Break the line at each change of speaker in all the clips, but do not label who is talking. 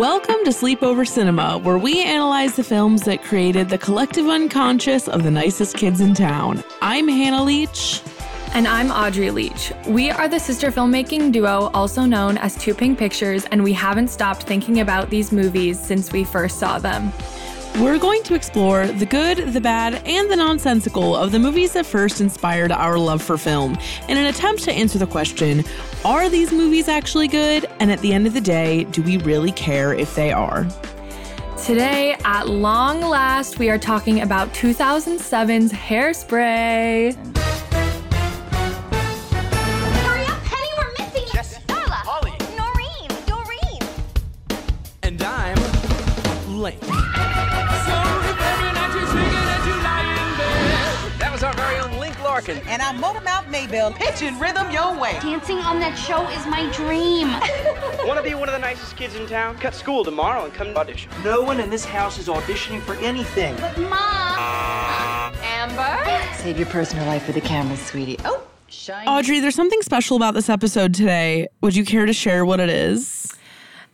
Welcome to Sleepover Cinema, where we analyze the films that created the collective unconscious of the nicest kids in town. I'm Hannah Leach.
And I'm Audrey Leach. We are the sister filmmaking duo, also known as Too Pink Pictures, and we haven't stopped thinking about these movies since we first saw them.
We're going to explore the good, the bad, and the nonsensical of the movies that first inspired our love for film in an attempt to answer the question are these movies actually good? And at the end of the day, do we really care if they are?
Today, at long last, we are talking about 2007's Hairspray.
Late. That was our very own Link Larkin.
and I'm Motormouth Maybelle pitching rhythm your way.
Dancing on that show is my dream.
Want to be one of the nicest kids in town? Cut school tomorrow and come audition.
No one in this house is auditioning for anything.
But Mom. Amber.
Save your personal life for the cameras, sweetie. Oh, shine.
Audrey, there's something special about this episode today. Would you care to share what it is?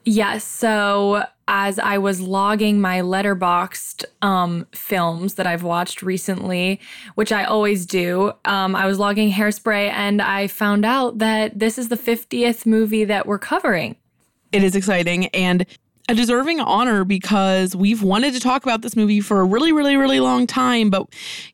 Yes, so as I was logging my Letterboxd um, films that I've watched recently, which I always do, um, I was logging Hairspray and I found out that this is the 50th movie that we're covering.
It is exciting and a deserving honor because we've wanted to talk about this movie for a really really really long time but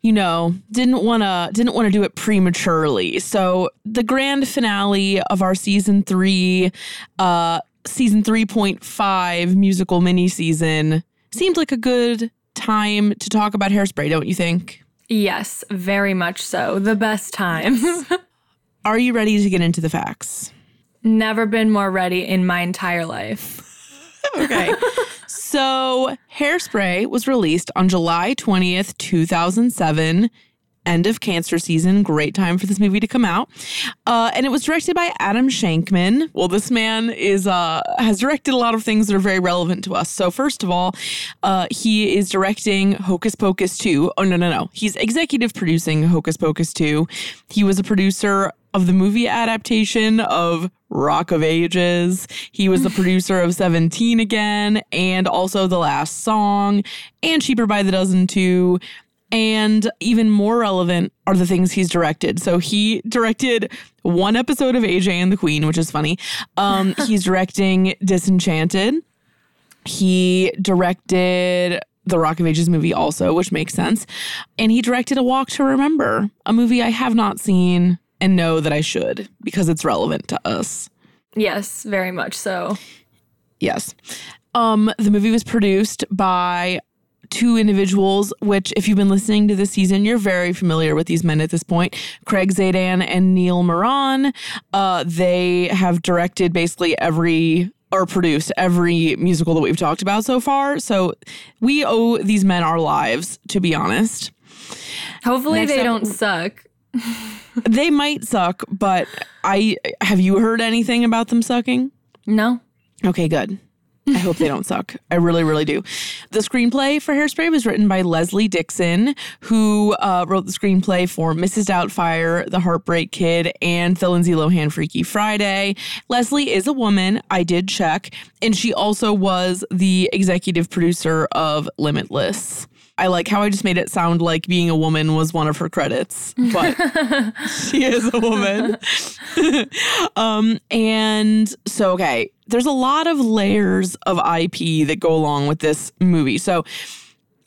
you know didn't want to didn't want to do it prematurely so the grand finale of our season 3 uh season 3.5 musical mini season seemed like a good time to talk about hairspray don't you think
Yes, very much so. The best time.
are you ready to get into the facts
Never been more ready in my entire life.
Okay. so, Hairspray was released on July 20th, 2007. End of cancer season. Great time for this movie to come out. Uh, and it was directed by Adam Shankman. Well, this man is uh, has directed a lot of things that are very relevant to us. So, first of all, uh, he is directing Hocus Pocus 2. Oh, no, no, no. He's executive producing Hocus Pocus 2. He was a producer of the movie adaptation of Rock of Ages. He was the producer of 17 again, and also The Last Song, and Cheaper by the Dozen too. And even more relevant are the things he's directed. So he directed one episode of AJ and the Queen, which is funny. Um, he's directing Disenchanted. He directed the Rock of Ages movie also, which makes sense. And he directed A Walk to Remember, a movie I have not seen and know that I should because it's relevant to us.
Yes, very much so.
Yes. Um, the movie was produced by two individuals, which, if you've been listening to this season, you're very familiar with these men at this point Craig Zadan and Neil Meron. Uh, they have directed basically every or produced every musical that we've talked about so far. So we owe these men our lives, to be honest.
Hopefully,
Next
they
up-
don't suck.
They might suck, but I have you heard anything about them sucking?
No?
Okay, good. I hope they don't suck. I really, really do. The screenplay for Hairspray was written by Leslie Dixon, who uh, wrote the screenplay for Mrs. Doubtfire, The Heartbreak Kid, and the Lindsay Lohan Freaky Friday. Leslie is a woman. I did check. And she also was the executive producer of Limitless. I like how I just made it sound like being a woman was one of her credits, but she is a woman. um, and so, okay, there's a lot of layers of IP that go along with this movie. So,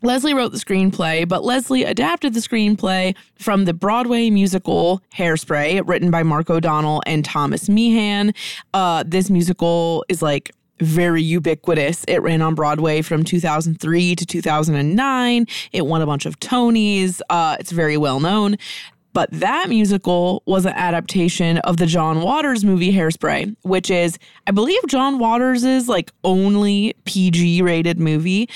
Leslie wrote the screenplay, but Leslie adapted the screenplay from the Broadway musical Hairspray, written by Mark O'Donnell and Thomas Meehan. Uh, this musical is like very ubiquitous. It ran on Broadway from 2003 to 2009. It won a bunch of Tonys. Uh, it's very well known. But that musical was an adaptation of the John Waters movie Hairspray, which is, I believe, John Waters' like only PG rated movie.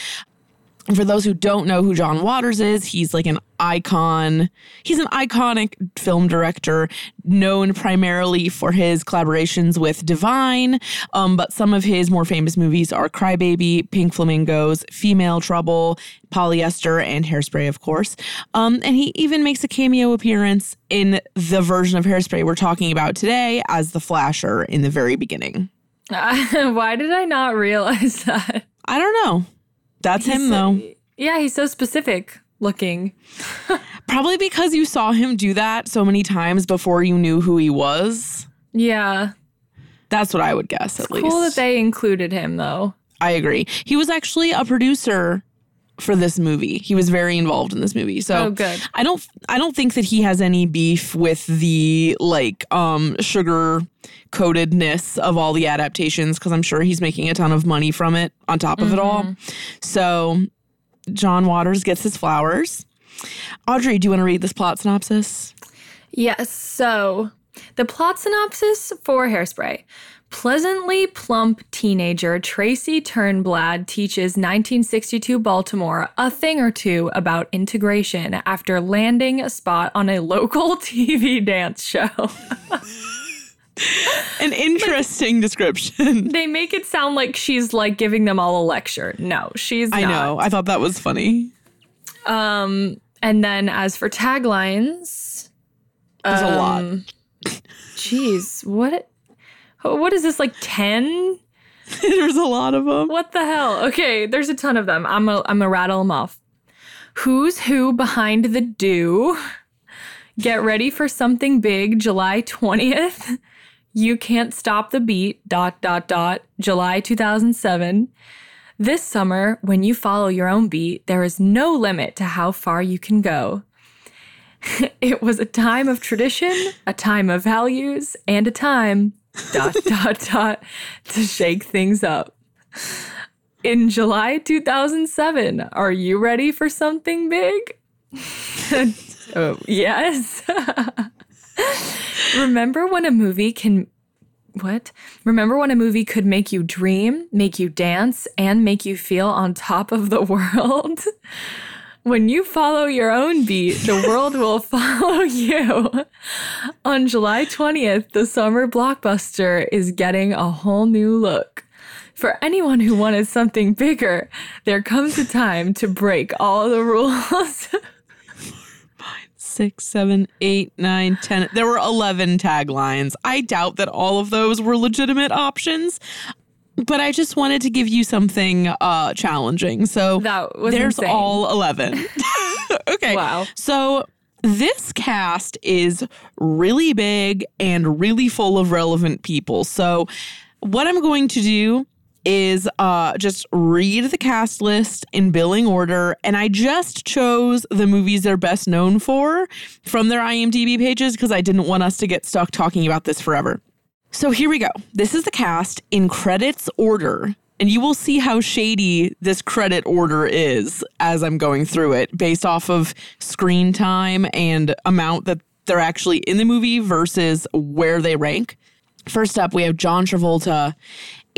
And for those who don't know who John Waters is, he's like an icon. He's an iconic film director known primarily for his collaborations with Divine. Um, but some of his more famous movies are Crybaby, Pink Flamingos, Female Trouble, Polyester, and Hairspray, of course. Um, and he even makes a cameo appearance in the version of Hairspray we're talking about today as the Flasher in the very beginning.
Why did I not realize that?
I don't know. That's
He's
him,
so-
though.
Yeah, he's so specific looking.
Probably because you saw him do that so many times before you knew who he was.
Yeah.
That's what I would guess, at least.
Cool that they included him though.
I agree. He was actually a producer for this movie. He was very involved in this movie. So
Oh, good.
I don't I don't think that he has any beef with the like um sugar coatedness of all the adaptations because I'm sure he's making a ton of money from it on top of it all. So John Waters gets his flowers. Audrey, do you want to read this plot synopsis?
Yes. So the plot synopsis for Hairspray. Pleasantly plump teenager Tracy Turnblad teaches 1962 Baltimore a thing or two about integration after landing a spot on a local TV dance show.
An interesting description.
they make it sound like she's like giving them all a lecture. No, she's
I
not.
know. I thought that was funny.
Um, and then as for taglines,
There's a lot.
um, Jeez, what? What is this like? Ten?
There's a lot of them.
What the hell? Okay, there's a ton of them. I'm a, I'm a rattle them off. Who's who behind the do? Get ready for something big, July 20th. You can't stop the beat. Dot dot dot. July 2007. This summer, when you follow your own beat, there is no limit to how far you can go. it was a time of tradition, a time of values, and a time dot dot dot to shake things up. In July 2007, are you ready for something big? oh, yes. Remember when a movie can what? Remember when a movie could make you dream, make you dance, and make you feel on top of the world? When you follow your own beat, the world will follow you. On July 20th, the summer blockbuster is getting a whole new look. For anyone who wanted something bigger, there comes a time to break all the rules.
Six, seven, eight, nine, ten. There were 11 taglines. I doubt that all of those were legitimate options, but I just wanted to give you something uh, challenging. So there's
insane.
all 11. okay.
Wow.
So this cast is really big and really full of relevant people. So what I'm going to do is uh just read the cast list in billing order and I just chose the movies they're best known for from their IMDb pages because I didn't want us to get stuck talking about this forever. So here we go. This is the cast in credits order. And you will see how shady this credit order is as I'm going through it based off of screen time and amount that they're actually in the movie versus where they rank. First up, we have John Travolta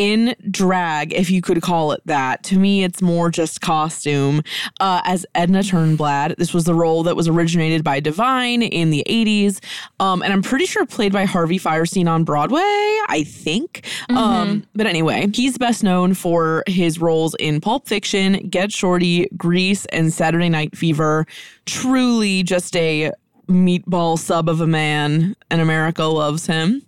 in drag, if you could call it that. To me, it's more just costume. Uh, as Edna Turnblad, this was the role that was originated by Divine in the 80s. Um, and I'm pretty sure played by Harvey Fierstein on Broadway, I think. Um, but anyway, he's best known for his roles in Pulp Fiction, Get Shorty, Grease, and Saturday Night Fever. Truly just a meatball sub of a man, and America loves him.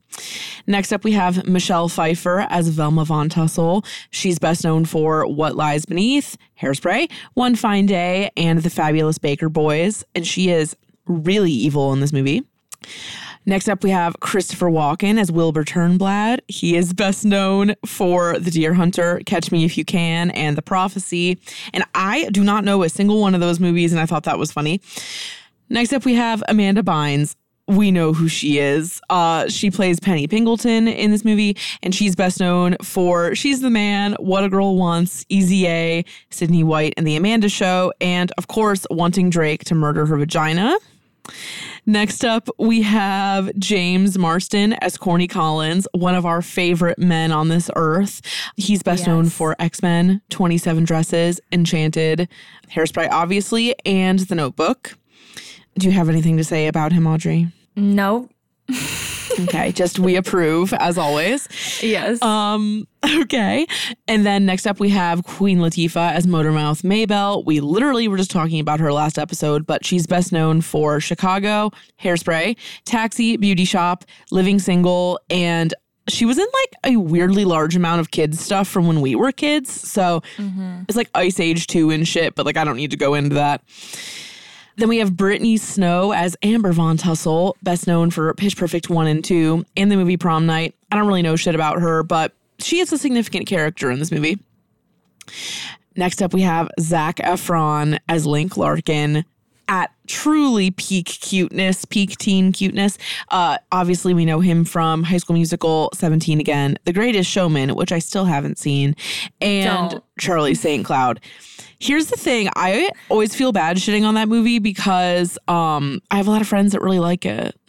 Next up, we have Michelle Pfeiffer as Velma Von Tussle. She's best known for What Lies Beneath, Hairspray, One Fine Day, and The Fabulous Baker Boys. And she is really evil in this movie. Next up, we have Christopher Walken as Wilbur Turnblad. He is best known for The Deer Hunter, Catch Me If You Can, and The Prophecy. And I do not know a single one of those movies, and I thought that was funny. Next up, we have Amanda Bynes. we know who she is. Uh, she plays Penny Pingleton in this movie, and she's best known for She's the Man, What a Girl Wants, Easy A, Sydney White, and The Amanda Show, and of course, wanting Drake to murder her vagina. Next up, we have James Marsden as Corny Collins, one of our favorite men on this earth. He's best known for X Men, 27 Dresses, Enchanted, Hairspray, obviously, and The Notebook. Do you have anything to say about him, Audrey?
No.
Okay, just we approve as always.
Yes.
Um, okay. And then next up we have Queen Latifah as Motormouth Maybelle. We literally were just talking about her last episode, but she's best known for Chicago, Hairspray, Taxi, Beauty Shop, Living Single, and she was in like a weirdly large amount of kids stuff from when we were kids. So it's like Ice Age 2 and shit, but like I don't need to go into that. Then we have Brittany Snow as Amber Von Tussle, best known for Pitch Perfect 1 and 2 and the movie Prom Night. I don't really know shit about her, but she is a significant character in this movie. Next up, we have Zac Efron as Link Larkin at truly peak cuteness, peak teen cuteness. Uh, obviously, we know him from High School Musical 17 again, The Greatest Showman, which I still haven't seen, and
Don't.
Charlie St. Cloud. Here's the thing I always feel bad shitting on that movie because um, I have a lot of friends that really like it.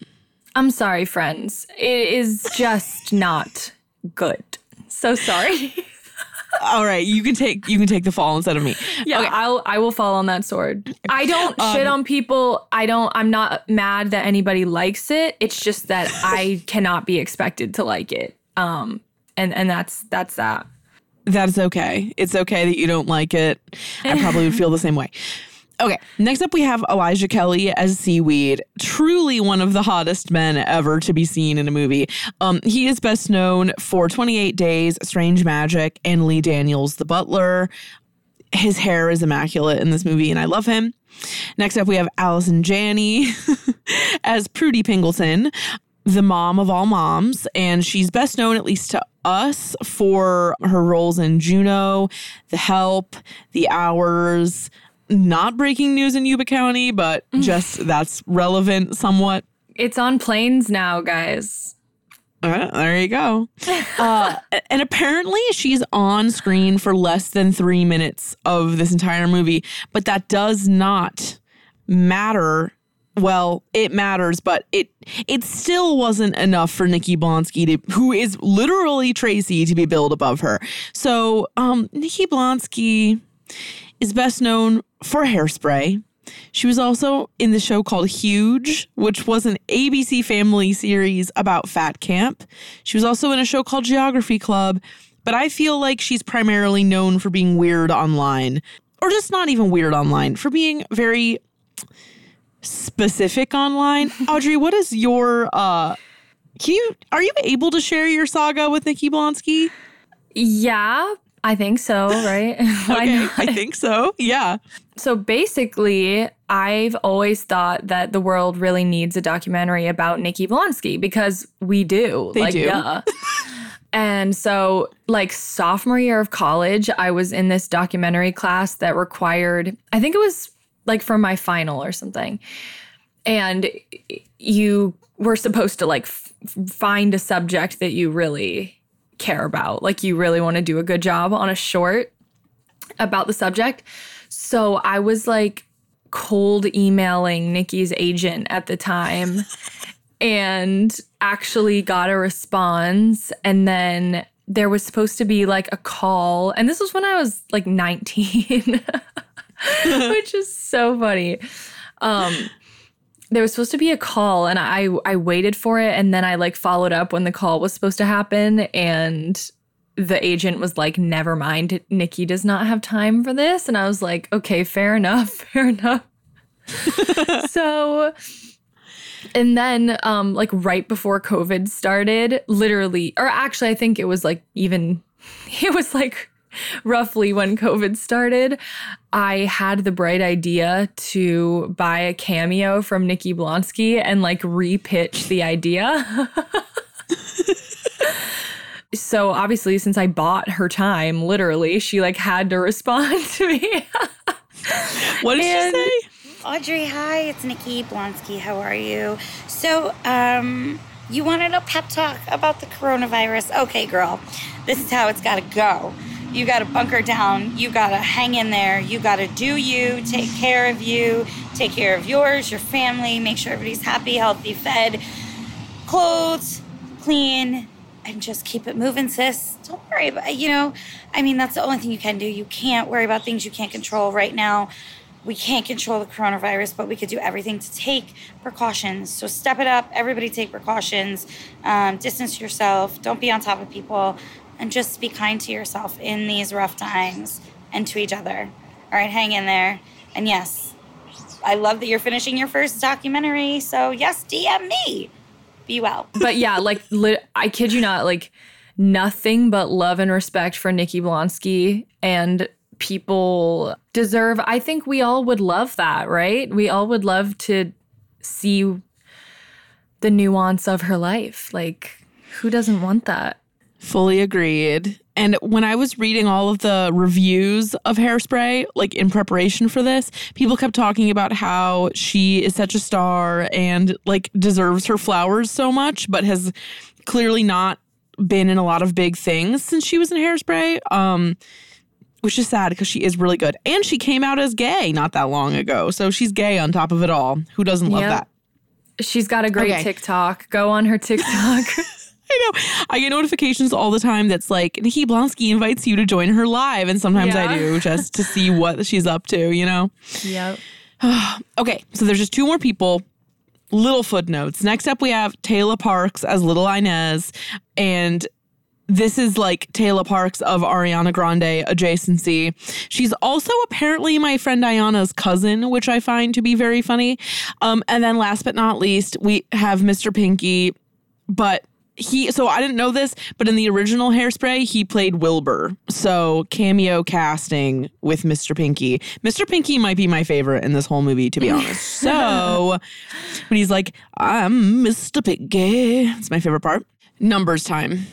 I'm sorry, friends. It is just not good. So sorry.
All right, you can take you can take the fall instead of me.
Yeah, I'll I will fall on that sword. I don't shit on people. I don't I'm not mad that anybody likes it. It's just that I cannot be expected to like it. Um and and that's that's that.
That's okay. It's okay that you don't like it. I probably would feel the same way. Okay, next up we have Elijah Kelley as Seaweed, truly one of the hottest men ever to be seen in a movie. Um, he is best known for 28 Days, Strange Magic, and Lee Daniels, The Butler. His hair is immaculate in this movie, and I love him. Next up, we have Allison Janney as Prudy Pingleton, the mom of all moms, and she's best known, at least to us, for her roles in Juno, The Help, The Hours, not breaking news in Yuba County, but just that's relevant somewhat.
It's on planes now, guys.
Uh, there you go. Uh, and apparently, she's on screen for less than three minutes of this entire movie, but that does not matter. Well, it matters, but it it still wasn't enough for Nikki Blonsky to, who is literally Tracy, to be billed above her. So, um, Nikki Blonsky is best known for Hairspray. She was also in the show called Huge, which was an ABC family series about fat camp. She was also in a show called Geography Club, but I feel like she's primarily known for being weird online, or just not even weird online, for being very specific online. Audrey, what is your uh can you are you able to share your saga with Nikki Blonsky?
Yeah, I think so, right?
Okay? I think so. Yeah.
So basically, I've always thought that the world really needs a documentary about Nikki Blonsky because we do.
They
like,
do.
duh. and so, like, sophomore year of college, I was in this documentary class that required, I think it was like for my final or something. And you were supposed to, like, f- find a subject that you really care about. Like, you really want to do a good job on a short about the subject. So I was like cold emailing Nikki's agent at the time and actually got a response. And then there was supposed to be like a call. And this was when I was like 19, which is so funny. Um, there was supposed to be a call and I I waited for it and then I like followed up when the call was supposed to happen and the agent was like, never mind, Nikki does not have time for this. And I was like, okay, fair enough, fair enough. so, and then, um, like right before COVID started, literally, or actually, I think it was like even, it was like roughly when COVID started, I had the bright idea to buy a cameo from Nikki Blonsky and like repitch the idea. so obviously since I bought her time, literally, she like had to respond to me.
What did
And-
she say?
Audrey, hi, it's Nikki Blonsky. How are you? So, um, you wanted a pep talk about the coronavirus? Okay, girl, this is how it's got to go. You got to bunker down. You got to hang in there. You got to do you, take care of you, take care of yours, your family, make sure everybody's happy, healthy, fed, clothes, clean, and just keep it moving, sis. Don't worry about, you know, I mean, that's the only thing you can do. You can't worry about things you can't control right now. We can't control the coronavirus, but we could do everything to take precautions. So step it up. Everybody take precautions. Um, distance yourself. Don't be on top of people. And just be kind to yourself in these rough times and to each other. All right, hang in there. And yes, I love that you're finishing your first documentary. So, yes, DM me. Be well.
But yeah, like li- I kid you not, like nothing but love and respect for Nikki Blonsky and people deserve I think we all would love that, right? We all would love to see the nuance of her life. Like who doesn't want that?
Fully agreed. And when I was reading all of the reviews of Hairspray, like in preparation for this, people kept talking about how she is such a star and like deserves her flowers so much, but has clearly not been in a lot of big things since she was in Hairspray. Um, which is sad because she is really good. And she came out as gay not that long ago. So she's gay on top of it all. Who doesn't love
Yep.
that?
She's got a great
Okay.
TikTok. Go on her TikTok.
I know. I get notifications all the time that's like, Nikki Blonsky invites you to join her live. And sometimes I do just to see what she's up to, you know?
yep.
Okay, so there's just two more people. Little footnotes. Next up, we have Taylor Parks as Little Inez. And this is like Taylor Parks of Ariana Grande adjacency. She's also apparently my friend Ayana's cousin, which I find to be very funny. Um, and then last but not least, we have Mr. Pinky, but he so I didn't know this, but in the original Hairspray, he played Wilbur. So cameo casting with Mr. Pinky. Mr. Pinky might be my favorite in this whole movie, to be honest. So when he's like, I'm Mr. Pinky, it's my favorite part. Numbers time.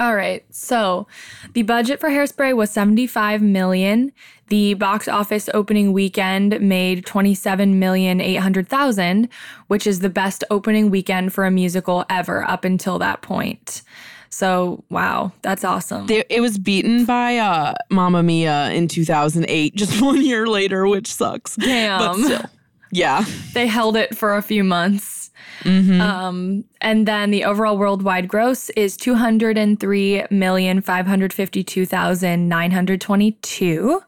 All right. So, the budget for Hairspray was 75 million. The box office opening weekend made 27,800,000, which is the best opening weekend for a musical ever up until that point. So, wow, that's awesome.
They, it was beaten by uh, Mamma Mia in 2008, just one year later, which sucks. But
Damn.
still, yeah.
they held it for a few months. Um, and then the overall worldwide gross is 203,552,922.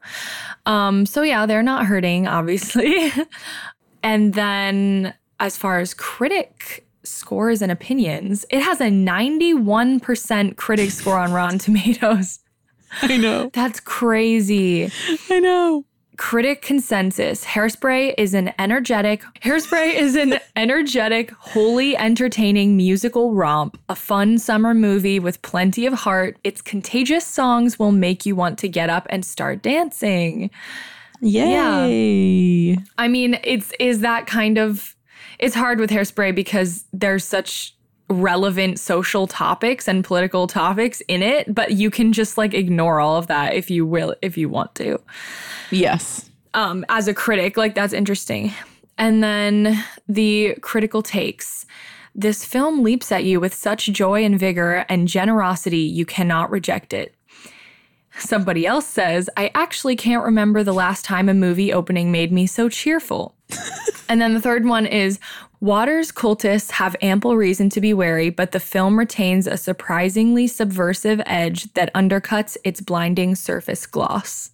Um, so yeah, they're not hurting, obviously. and then as far as critic scores and opinions, it has a 91% critic score on Rotten Tomatoes.
I know.
That's crazy
I know.
Critic consensus. Hairspray is an energetic hairspray is an energetic wholly entertaining musical romp. A fun summer movie with plenty of heart. Its contagious songs will make you want to get up and start dancing.
Yay.
i mean it's is that kind of it's hard with hairspray because there's such relevant social topics and political topics in it but you can just like ignore all of that if you will if you want to
Yes.
um, as a critic. Like, that's interesting. And then the critical takes. This film leaps at you with such joy and vigor and generosity, you cannot reject it. Somebody else says, I actually can't remember the last time a movie opening made me so cheerful. and then the third one is Waters cultists have ample reason to be wary, but the film retains a surprisingly subversive edge that undercuts its blinding surface gloss.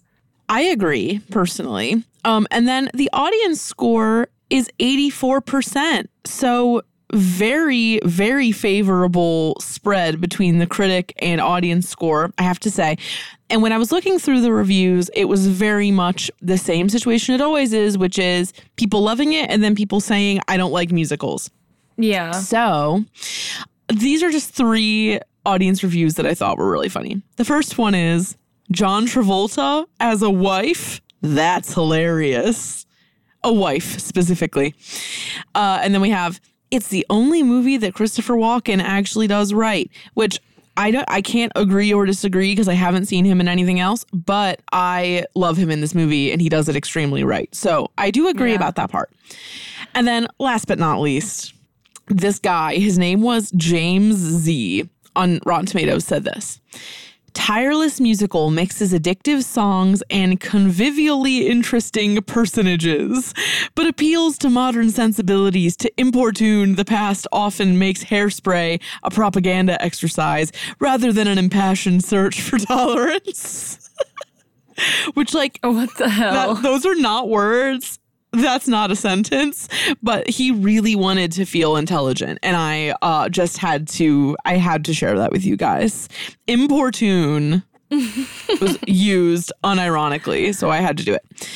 I agree personally. Um, and then the audience score is 84%. So very, very favorable spread between the critic and audience score, I have to say. And when I was looking through the reviews, it was very much the same situation it always is, which is people loving it and then people saying, I don't like musicals.
Yeah.
So these are just three audience reviews that I thought were really funny. The first one is John Travolta as a wife. That's hilarious. A wife specifically. Uh, and then we have it's the only movie that Christopher Walken actually does right, which I don't I can't agree or disagree because I haven't seen him in anything else, but I love him in this movie and he does it extremely right. So I do agree
Yeah.
about that part. And then last but not least, this guy, his name was James Z on Rotten Tomatoes said this. Tireless musical mixes addictive songs and convivially interesting personages, but appeals to modern sensibilities to importune the past often makes hairspray a propaganda exercise rather than an impassioned search for tolerance. Which, like, oh,
what the hell?
that- those are not words. That's not a sentence, but he really wanted to feel intelligent, and I uh, just had to. I had to share that with you guys. Importune was used unironically, so I had to do it.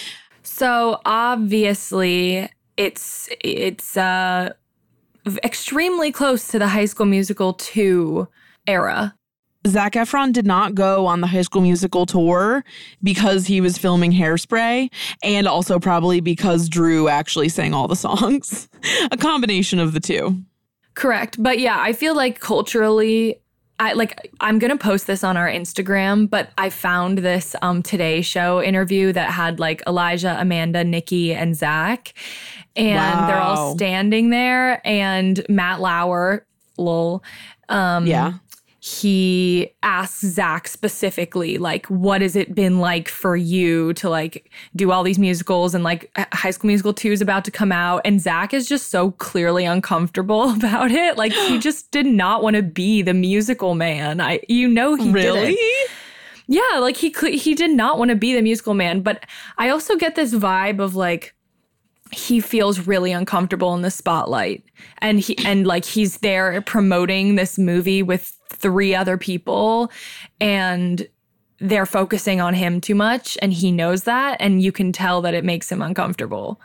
So obviously, it's it's uh extremely close to the High School Musical 2 era.
Zac Efron did not go on the High School Musical tour because he was filming Hairspray, and also probably because Drew actually sang all the songs. a combination of the two.
Correct. But yeah, I feel like culturally I like I'm going to post this on our Instagram, but I found this um Today show interview that had like Elijah, Amanda, Nikki and Zac and they're all standing there and Matt Lauer lol um
Yeah.
He asks Zac specifically, like, what has it been like for you to like do all these musicals and like High School Musical 2 is about to come out. And Zac is just so clearly uncomfortable about it. Like he just did not want to be the musical man. I you know he
Really?
didn't. Yeah, like he he did not want to be the musical man, but I also get this vibe of like he feels really uncomfortable in the spotlight and he and like he's there promoting this movie with three other people and they're focusing on him too much and he knows that and you can tell that it makes him uncomfortable.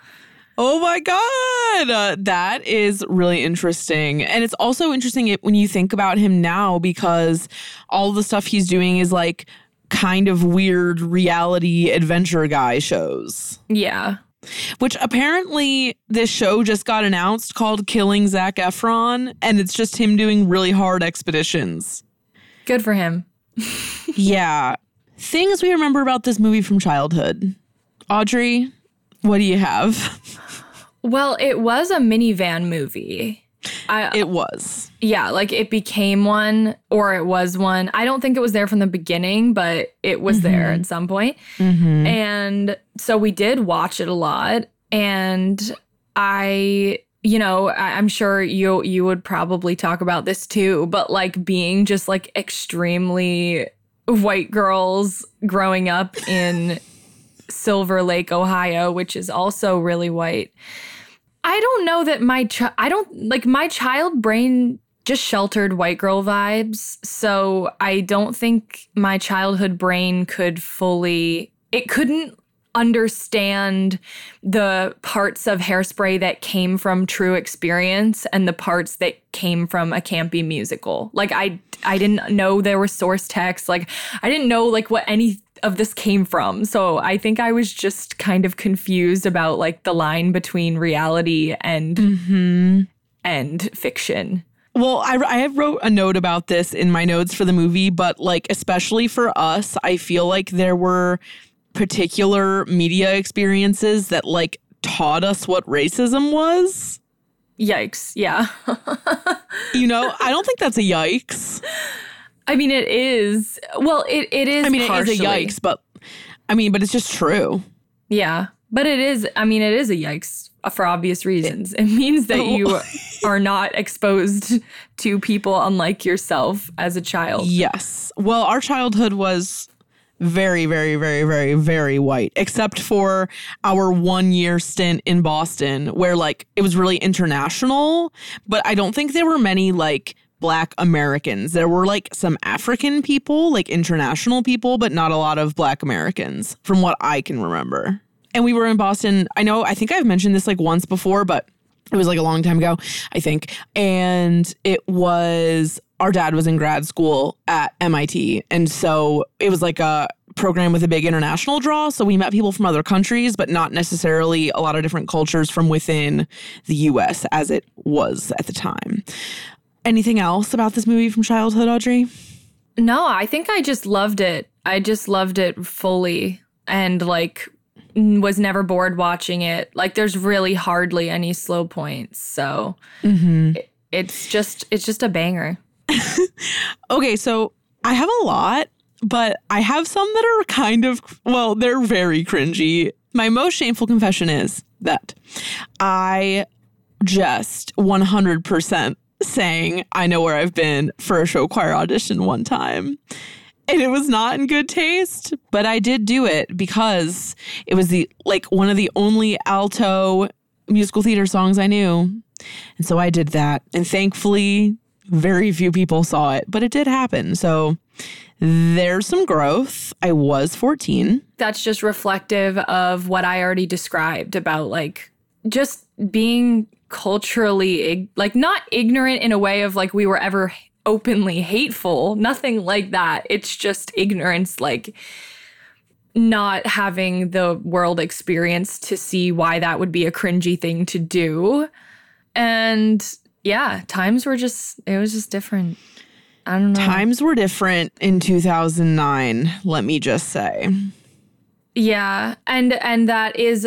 Oh my God. Uh, that is really interesting. And it's also interesting when you think about him now because all the stuff he's doing is like kind of weird reality adventure guy shows.
Yeah.
Which apparently this show just got announced called Killing Zac Efron, and it's just him doing really hard expeditions.
Good for him.
yeah. Things we remember about this movie from childhood. Audrey, what do you have?
Well, it was a minivan movie. I,
it was.
Yeah, like it became one or it was one. I don't think it was there from the beginning, but it was there
Mhm.
at some point.
Mm-hmm.
And so we did watch it a lot. And I, you know, I, I'm sure you you would probably talk about this too, but like being just like extremely white girls growing up in Silver Lake, Ohio, which is also really white. I don't know that my chi- I don't like my child brain just sheltered white girl vibes. So I don't think my childhood brain could fully it couldn't understand the parts of hairspray that came from true experience and the parts that came from a campy musical. Like I I didn't know there was source text. Like I didn't know like what any of this came from. So I think I was just kind of confused about like the line between reality and
Mm-hmm.
and fiction.
Well, I, I wrote a note about this in my notes for the movie, but like, especially for us, I feel like there were particular media experiences that like taught us what racism was.
Yikes. Yeah.
You know, I don't think that's a yikes.
I mean it is. Well, it it is
I mean, it is a yikes, but I mean, but it's just true.
Yeah. But it is, I mean, it is a yikes for obvious reasons. It means that you are not exposed to people unlike yourself as a child.
Yes. Well, our childhood was very, very, very, very, very white, except for our one year stint in Boston, where like it was really international, but I don't think there were many like black Americans. There were like some African people, like international people, but not a lot of black Americans from what I can remember. And we were in Boston. I know, I think I've mentioned this like once before, but it was like a long time ago, I think. And it was our dad was in grad school at MIT. And so it was like a program with a big international draw. So we met people from other countries, but not necessarily a lot of different cultures from within the US as it was at the time. Anything else about this movie from childhood, Audrey?
No, I think I just loved it. I just loved it fully and like was never bored watching it. Like there's really hardly any slow points. So mm-hmm. it- it's just it's just a banger.
Okay, so I have a lot, but I have some that are kind of, well, they're very cringy. My most shameful confession is that I just 100% sang I Know Where I've Been for a show choir audition one time. And it was not in good taste, but I did do it because it was the like one of the only alto musical theater songs I knew. And so I did that. And thankfully, very few people saw it, but it did happen. So there's some growth. I was 14.
That's just reflective of what I already described about like just being culturally like not ignorant in a way of like we were ever openly hateful, nothing like that. It's just ignorance like not having the world experience to see why that would be a cringy thing to do. And yeah, times were just it was just different. I don't know.
Times were different in 2009, let me just say.
Yeah, and and that is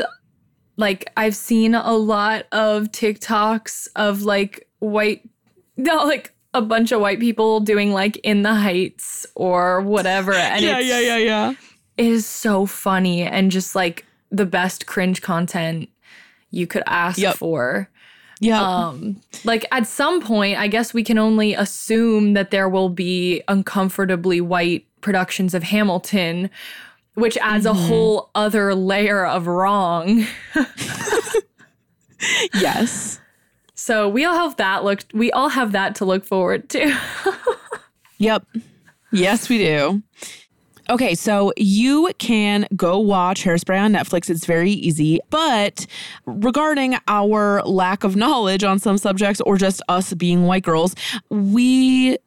like I've seen a lot of TikToks of like white no like a bunch of white people doing like in the heights or whatever and
yeah,
it's,
yeah, yeah, yeah.
it is so funny and just like the best cringe content you could ask
Yep.
for.
Yeah.
Um, like at some point, I guess we can only assume that there will be uncomfortably white productions of Hamilton, which adds
Mm-hmm.
a whole other layer of wrong.
yes.
So we all have that look. We all have that to look forward to.
Yep. Yes, we do. Okay, so you can go watch Hairspray on Netflix. It's very easy. But regarding our lack of knowledge on some subjects or just us being white girls, we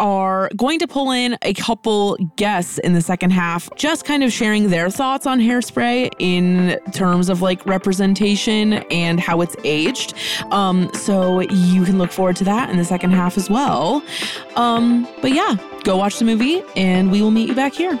are going to pull in a couple guests in the second half, just kind of sharing their thoughts on hairspray in terms of like representation and how it's aged. Um, so you can look forward to that in the second half as well. Um, but yeah, go watch the movie and we will meet you back here.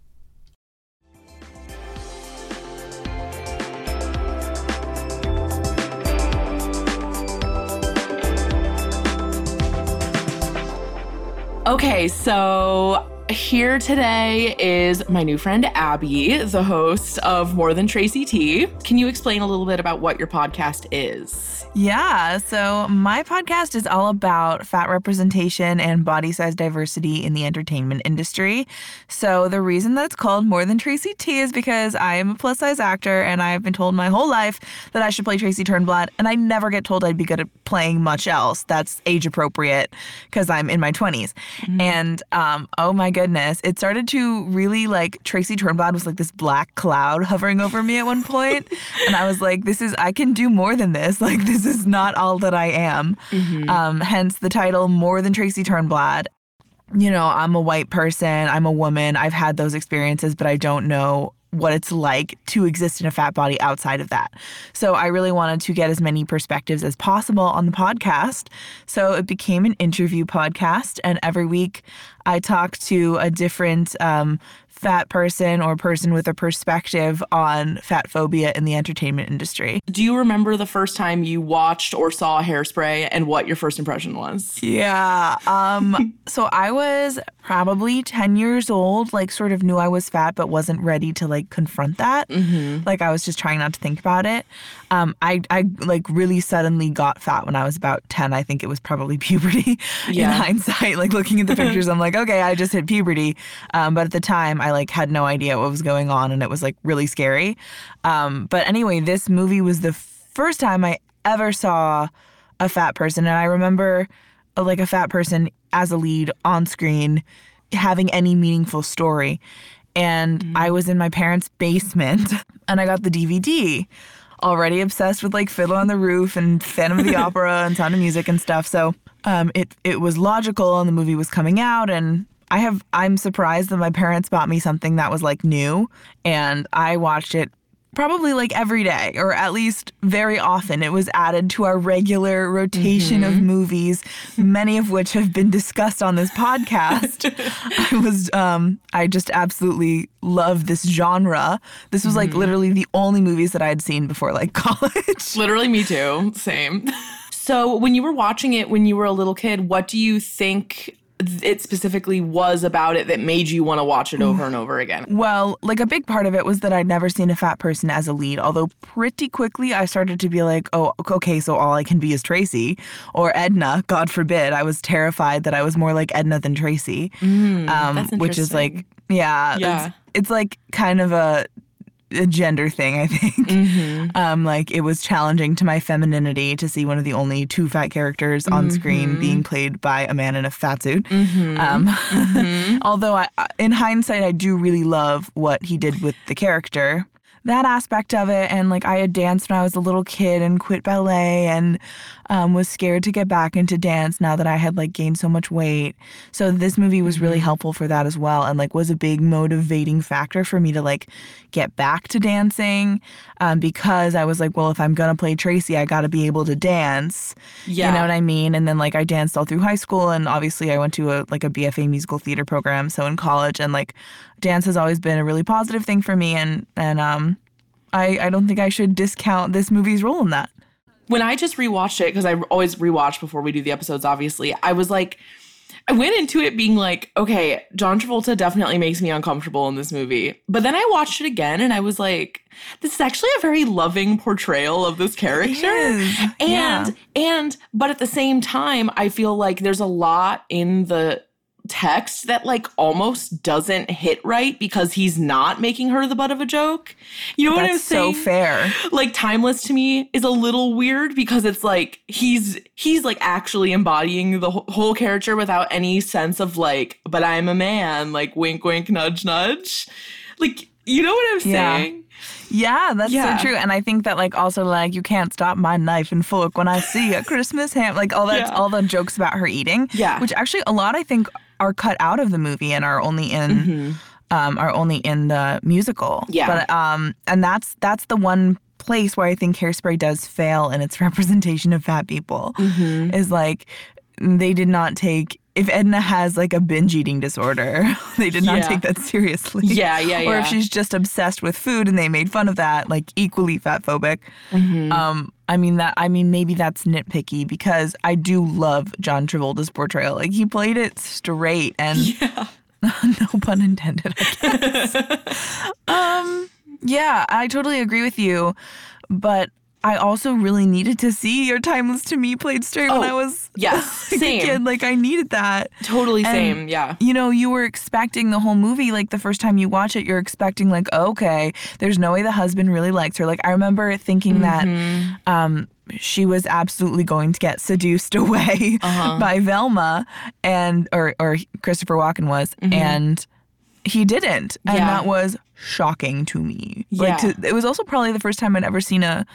Okay, so here today is my new friend Abby, the host of More Than Tracy T. Can you explain a little bit about what your podcast is?
Yeah, so my podcast is all about fat representation and body size diversity in the entertainment industry. So the reason that it's called More Than Tracy T is because I am a plus size actor and I've been told my whole life that I should play Tracy Turnblad, and I never get told I'd be good at playing much else that's age appropriate because I'm in my 20s. And um, oh my goodness, it started to really like Tracy Turnblad was like this black cloud hovering over me at one point, and I was like, this is I can do more than this. Like this is not all that I am. Um, hence the title More Than Tracy Turnblad. You know, I'm a white person, I'm a woman, I've had those experiences, but I don't know what it's like to exist in a fat body outside of that. So I really wanted to get as many perspectives as possible on the podcast. So it became an interview podcast, and every week I talk to a different um, fat person or person with a perspective on fat phobia in the entertainment industry.
Do you remember the first time you watched or saw Hairspray and what your first impression was?
Yeah. Um so I was probably 10 years old, like sort of knew I was fat but wasn't ready to like confront that. Like I was just trying not to think about it. Um I I like really suddenly got fat when I was about 10. I think it was probably puberty.
Yeah.
In hindsight, like looking at the pictures I'm like, okay, I just hit puberty. Um but at the time I like had no idea what was going on and it was like really scary. Um, but anyway, this movie was the first time I ever saw a fat person. And I remember uh, like a fat person as a lead on screen having any meaningful story. And I was in my parents' basement and I got the DVD already obsessed with like Fiddler on the Roof and Phantom of the Opera and Sound of Music and stuff. So um, it it was logical, and the movie was coming out, and I have I'm surprised that my parents bought me something that was like new, and I watched it probably like every day or at least very often it was added to our regular rotation of movies many of which have been discussed on this podcast. I was um i just absolutely love this genre. This was like literally the only movies that i had seen before like college.
Literally, me too. Same. So, when you were watching it when you were a little kid, what do you think it specifically was about it that made you want to watch it over and over again?
Well, like a big part of it was that I'd never seen a fat person as a lead, although pretty quickly I started to be like, oh, okay, so all I can be is Tracy or Edna, God forbid. I was terrified that I was more like Edna than Tracy, um,
that's
which is like, yeah,
Yeah.
It's, it's like kind of a, a gender thing, I think.
Mm-hmm.
Um, like it was challenging to my femininity to see one of the only two fat characters on screen
Mm-hmm.
being played by a man in a fat suit. Um,
Mm-hmm.
although I- in hindsight, I do really love what he did with the character. That aspect of it, and like I had danced when I was a little kid and quit ballet and um, was scared to get back into dance now that I had like gained so much weight. So this movie was really helpful for that as well, and like was a big motivating factor for me to like get back to dancing um, because I was like, well, if I'm gonna play Tracy, I got to be able to dance.
Yeah.
You know what I mean? And then like I danced all through high school and obviously I went to a like a BFA musical theater program so in college and like dance has always been a really positive thing for me and and um I I don't think I should discount this movie's role in that.
when I just rewatched it, because I always rewatch before we do the episodes, obviously, I was like, I went into it being like, okay, John Travolta definitely makes me uncomfortable in this movie. But then I watched it again and I was like, this is actually a very loving portrayal of this character. And
yeah.
and but at the same time, I feel like there's a lot in the text that like almost doesn't hit right because he's not making her the butt of a joke. You know what I'm
saying? so fair.
like timeless to me is a little weird because it's like he's he's like actually embodying the whole character without any sense of like but i'm a man like wink wink nudge nudge like you know what i'm
Yeah.
saying
Yeah, that's
Yeah.
so true. And I think that like also like you can't stop my knife and fork when I see a Christmas ham. Like all that
Yeah.
all the jokes about her eating.
Yeah.
Which actually a lot I think are cut out of the movie and are only in um are only in the musical.
Yeah.
But um and that's that's the one place where I think hairspray does fail in its representation of fat people. Is like they did not take if Edna has like a binge eating disorder, they did not
Yeah.
take that seriously.
Yeah, yeah,
Or if she's just obsessed with food and they made fun of that, like equally fat phobic.
Mm-hmm.
Um, I mean that. I mean maybe that's nitpicky because I do love John Travolta's portrayal. Like he played it straight and no pun intended. I guess. um, yeah, I totally agree with you, but. I also really needed to see your timeless to me played straight when
Oh,
I was
yes,
like, a
same.
kid. Like I needed that.
totally
And,
same yeah
You know, you were expecting the whole movie, like the first time you watch it, you're expecting, like, okay, there's no way the husband really likes her. Like, I remember thinking that mm-hmm. um, she was absolutely going to get seduced away uh-huh. by Velma and, or, or Christopher Walken was, mm-hmm. and he didn't. And
Yeah.
that was shocking to me. Like,
Yeah.
to, it was also probably the first time I'd ever seen a,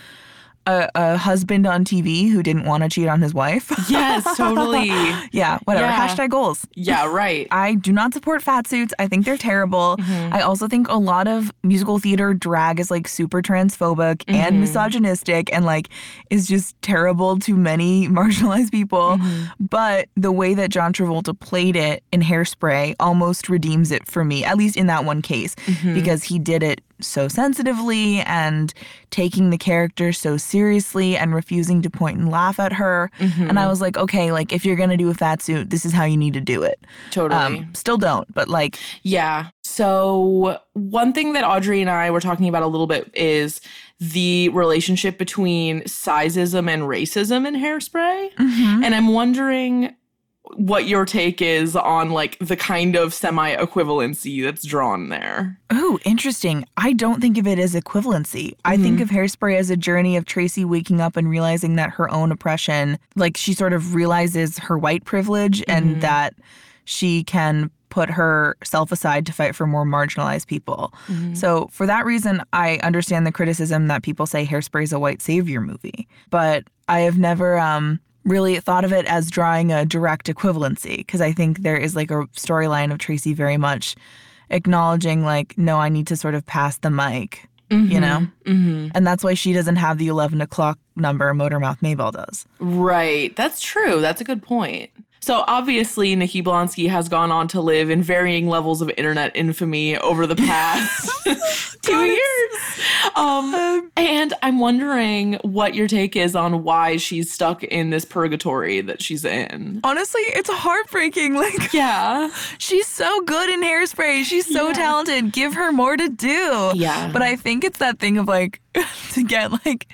a, a husband on TV who didn't want to cheat on his wife.
yes totally
yeah, whatever.
Yeah.
Hashtag goals.
yeah right
I do not support fat suits. I think they're terrible.
Mm-hmm.
I also think a lot of musical theater drag is like super transphobic
Mm-hmm.
and misogynistic and like is just terrible to many marginalized people.
Mm-hmm.
But the way that John Travolta played it in Hairspray almost redeems it for me, at least in that one case,
Mm-hmm.
because he did it so sensitively and taking the character so seriously and refusing to point and laugh at her.
Mm-hmm.
And I was like, okay, like if you're gonna do a fat suit, this is how you need to do it.
totally
Um, still don't, but like,
Yeah. So, one thing that Audrey and I were talking about a little bit is the relationship between sizeism and racism in hairspray.
Mm-hmm.
And I'm wondering what your take is on like the kind of semi equivalency that's drawn there.
Oh, interesting. I don't think of it as equivalency. I think mm-hmm. of Hairspray as a journey of Tracy waking up and realizing that her own oppression, like she sort of realizes her white privilege and mm-hmm. that she can put herself aside to fight for more marginalized people. Mm-hmm. So, for that reason, I understand the criticism that people say Hairspray is a white savior movie. But I have never um, really thought of it as drawing a direct equivalency because I think there is like a storyline of Tracy very much acknowledging, like, no, I need to sort of pass the mic, you know?
Mm-hmm.
And that's why she doesn't have the 11 o'clock number Motormouth Maybelle does.
Right. That's true. That's a good point. So obviously, Nikki Blonsky has gone on to live in varying levels of internet infamy over the past two years. Um, and I'm wondering what your take is on why she's stuck in this purgatory that she's in.
Honestly, it's heartbreaking. Like,
Yeah.
she's so good in hairspray. She's so talented. Give her more to do.
Yeah.
But I think it's that thing of like, to get like,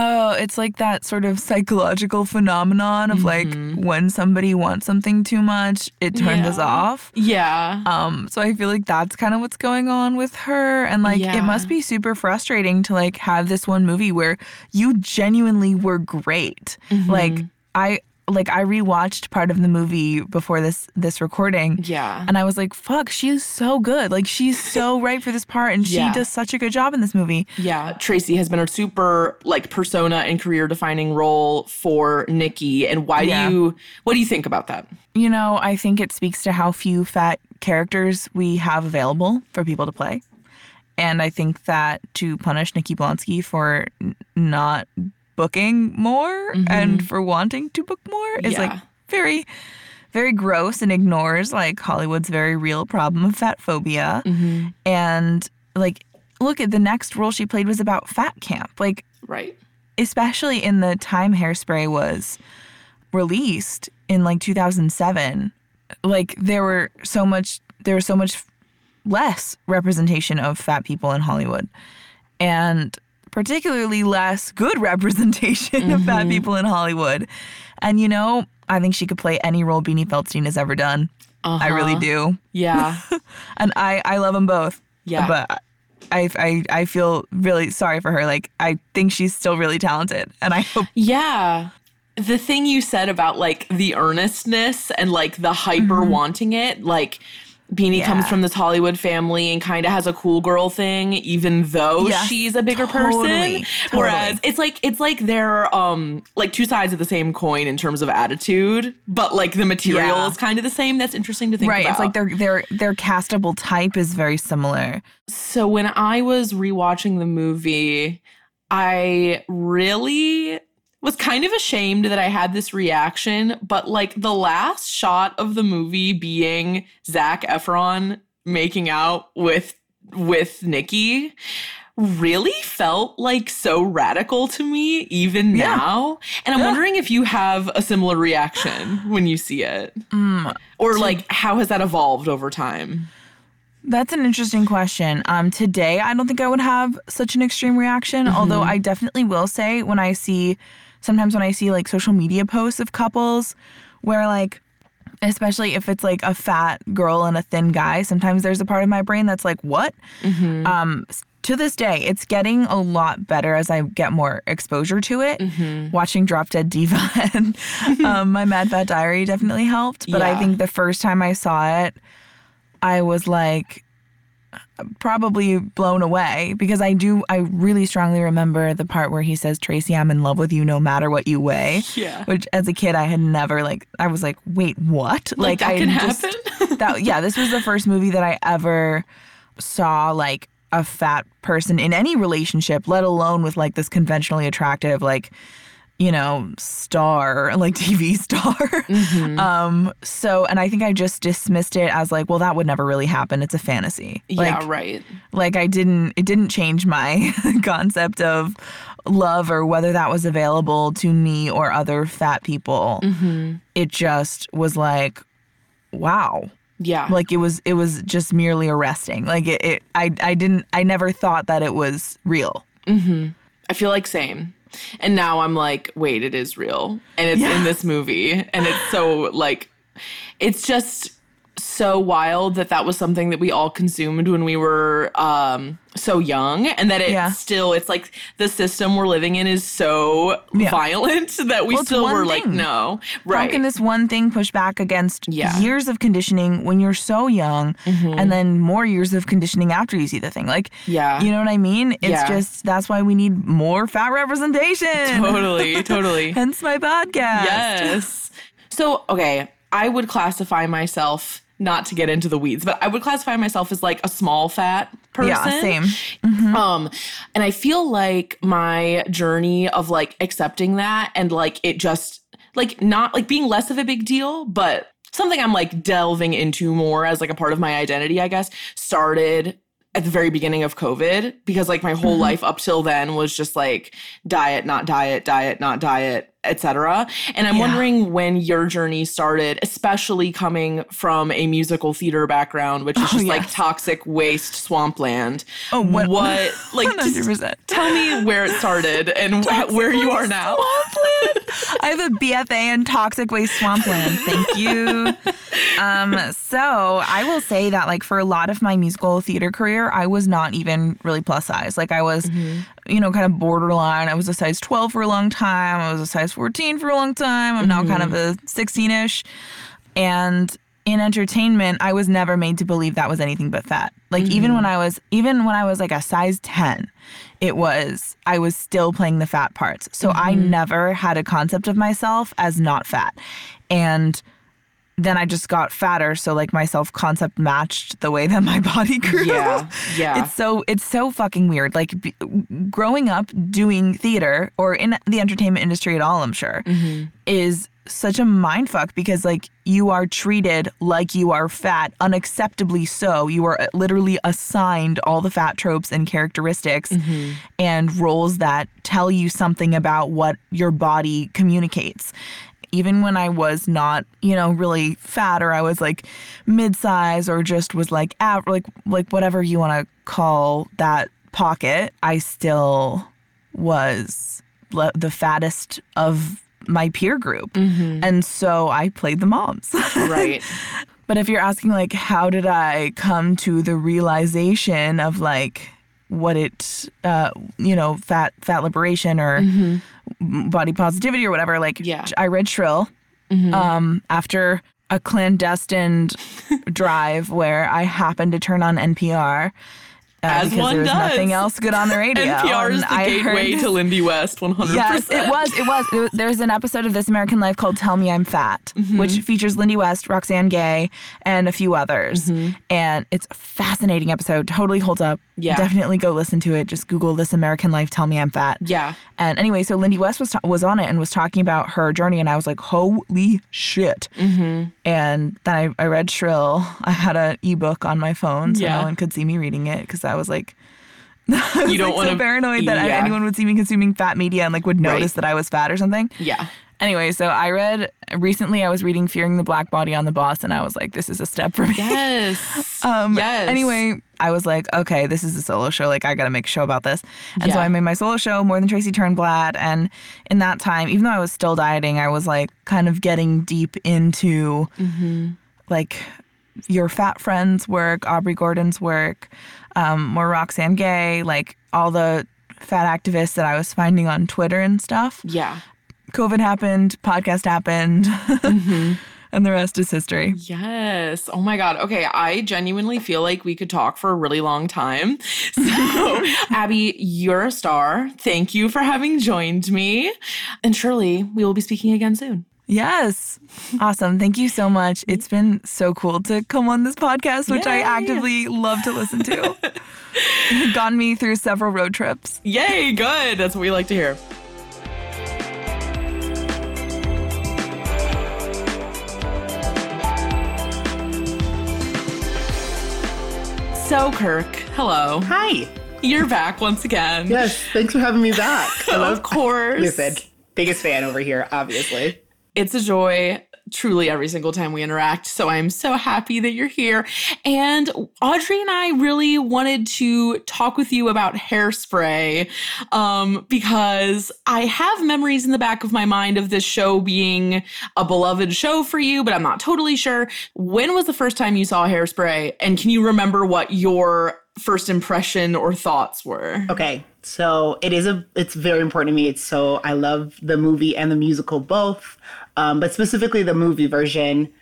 oh, it's like that sort of psychological phenomenon of like when somebody wants something too much, it turns us off.
Yeah.
Um, so I feel like that's kind of what's going on with her. And like
Yeah.
it must be super frustrating to like have this one movie where you genuinely were great.
Mm-hmm.
Like I like I rewatched part of the movie before this this recording.
Yeah.
And I was like, fuck, she's so good. Like she's so right for this part and
Yeah.
she does such a good job in this movie.
Yeah, Tracy has been a super like persona and career defining role for Nikki. And why
Yeah.
do you what do you think about that?
You know, I think it speaks to how few fat characters we have available for people to play. And I think that to punish Nikki Blonsky for n- not booking more and mm-hmm. for wanting to book more is like very, very gross and ignores like Hollywood's very real problem of fat phobia. Mm-hmm. And like, look at the next role she played was about fat camp. Like,
Right.
especially in the time hairspray was released in like 2007 like there were so much there was so much less representation of fat people in hollywood and particularly less good representation of fat mm-hmm. people in hollywood and you know i think she could play any role beanie feldstein has ever done i uh-huh. really do
Yeah.
and i i love them both
Yeah.
but I, I I feel really sorry for her. Like I think she's still really talented, and I hope
Yeah. The thing you said about like the earnestness and like the hyper mm-hmm. wanting it, like Beanie comes from this Hollywood family and kind of has a cool girl thing, even though
Yes,
she's a bigger
totally,
person. Whereas it's like it's like they're um like two sides of the same coin in terms of attitude, but like the material
Yeah.
is kind of the same. That's interesting to think
right.
about.
It's like their their their castable type is very similar.
So when I was rewatching the movie, I really was kind of ashamed that I had this reaction, but like the last shot of the movie being Zac Efron making out with with Nikki really felt like so radical to me even
Yeah.
now. And I'm wondering if you have a similar reaction when you see it. Or like how has that evolved over time?
That's an interesting question. Um, today I don't think I would have such an extreme reaction, although I definitely will say when I see sometimes when I see like social media posts of couples where like especially if it's like a fat girl and a thin guy, sometimes there's a part of my brain that's like, what? Um, to this day, it's getting a lot better as I get more exposure to it. Watching Drop Dead Diva and um, My Mad Fat Diary definitely helped. But I think the first time I saw it, I was like probably blown away because I do I really strongly remember the part where he says Tracy I'm in love with you no matter what you weigh.
Yeah.
Which as a kid I had never like I was like wait what?
Like, that
I
can
just-
happen?
that yeah, this was the first movie that I ever saw like a fat person in any relationship, let alone with like this conventionally attractive like you know, star, like TV star. Um, so and I think I just dismissed it as like, well, that would never really happen. It's a fantasy.
yeah, right.
like I didn't it didn't change my concept of love or whether that was available to me or other fat people. It just was like, wow.
Yeah.
Like it was it was just merely arresting. Like it, it I I didn't I never thought that it was real. Mm-hmm.
I feel like same. And now I'm like, wait, it is real. And it's in this movie. And it's so like it's just so wild that that was something that we all consumed when we were um so young and that it
Yeah.
still it's like the system we're living in is so
Yeah.
violent that we
Well,
still were like
thing.
no
How
right
can this one thing push back against
Yeah.
years of conditioning when you're so young and then more years of conditioning after you see the thing? Like,
Yeah.
you know what I mean? It's just that's why we need more fat representation.
totally totally
Hence my podcast.
Yes. So, okay, I would classify myself not to get into the weeds, but I would classify myself as like a small fat person.
Yeah, same.
Um, and I feel like my journey of like accepting that and like it just like not like being less of a big deal, but something I'm like delving into more as like a part of my identity, I guess, started at the very beginning of COVID because like my whole
Mm-hmm.
life up till then was just like diet, not diet, diet, not diet, etc. And I'm
Yeah.
wondering when your journey started, especially coming from a musical theater background, which is
Oh,
just like toxic waste swampland.
Oh, what-
what like just
100%.
tell me where it started and wh- where you are now.
I have a BFA in toxic waste swampland. Thank you. Um, so I will say that like for a lot of my musical theater career, I was not even really plus size. Like I was, you know, kind of borderline. I was a size 12 for a long time. I was a size 14 for a long time. I'm now kind of mm-hmm. a 16-ish. And in entertainment, I was never made to believe that was anything but fat. Like even mm-hmm. when I was even when I was like a size 10, it was I was still playing the fat parts. So I mm-hmm. never had a concept of myself as not fat. And then I just got fatter, so like my self concept matched the way that my body grew.
Yeah, yeah.
It's so it's so fucking weird. Like b- growing up doing theater or in the entertainment industry at all, I'm sure, is such a mind fuck because like you are treated like you are fat, unacceptably so. You are uh, literally assigned all the fat tropes and characteristics and roles that tell you something about what your body communicates even when I was not, you know, really fat or I was like mid-size or just was like av- like like whatever you want to call that pocket, I still was le- the fattest of my peer group. And so I played the moms.
right.
But if you're asking like how did I come to the realization of like what it uh you know fat fat liberation or m- body positivity or whatever like
Yeah.
I read Shrill um after a clandestine drive where I happened to turn on NPR uh,
As
because
one
there was
does.
nothing else good on the radio.
NPR is the
I
gateway
heard-
to Lindy West 100%.
Yes, it was. It was. It was- There's an episode of This American Life called "Tell Me I'm Fat,"
Mm-hmm.
which features Lindy West, Roxane Gay, and a few others.
Mm-hmm.
And it's a fascinating episode. Totally holds up.
Yeah.
definitely go listen to it. Just Google "This American Life." Tell me I'm fat.
Yeah.
And anyway, so Lindy West was ta- was on it and was talking about her journey, and I was like, "Holy shit!"
Mm-hmm.
And then I, I read Shrill. I had an ebook on my phone, so
Yeah.
no one could see me reading it because I was like.
You
I was,
don't
like,
want
so paranoid that
yeah.
anyone would see me consuming fat media and like would
Right.
notice that I was fat or something.
Yeah.
Anyway, so I read recently. I was reading "Fearing the Black Body on the Boss," and I was like, "This is a step for me."
Yes.
Um,
yes.
Anyway, I was like, "Okay, this is a solo show. Like, I got to make a show about this." And so I made my solo show, More Than Tracy Turnblad. And in that time, even though I was still dieting, I was like kind of getting deep into like your fat friends work, Aubrey Gordon's work, um, more Roxane Gay, like all the fat activists that I was finding on Twitter and stuff.
Yeah.
COVID happened, podcast happened, and the rest is history.
Yes. Oh my God. Okay. I genuinely feel like we could talk for a really long time. So, Abby, you're a star. Thank you for having joined me. And surely we will be speaking again soon.
Yes. Awesome. Thank you so much. It's been so cool to come on this podcast, which I actively love to listen to. It gotten me through several road trips.
Yay. Good. That's what we like to hear. So, Kirk, hello.
Hi.
You're back once again.
Yes, thanks for having me back. I
Of
love-
course.
Listen, biggest fan over here, obviously.
It's a joy truly every single time we interact. So I'm so happy that you're here. And Audrey and I really wanted to talk with you about hairspray um, because I have memories in the back of my mind of this show being a beloved show for you, but I'm not totally sure. When was the first time you saw hairspray? And can you remember what your first impression or thoughts were?
Okay. So it is a it's very important to me. It's so I love the movie and the musical both. Um, but specifically the movie version.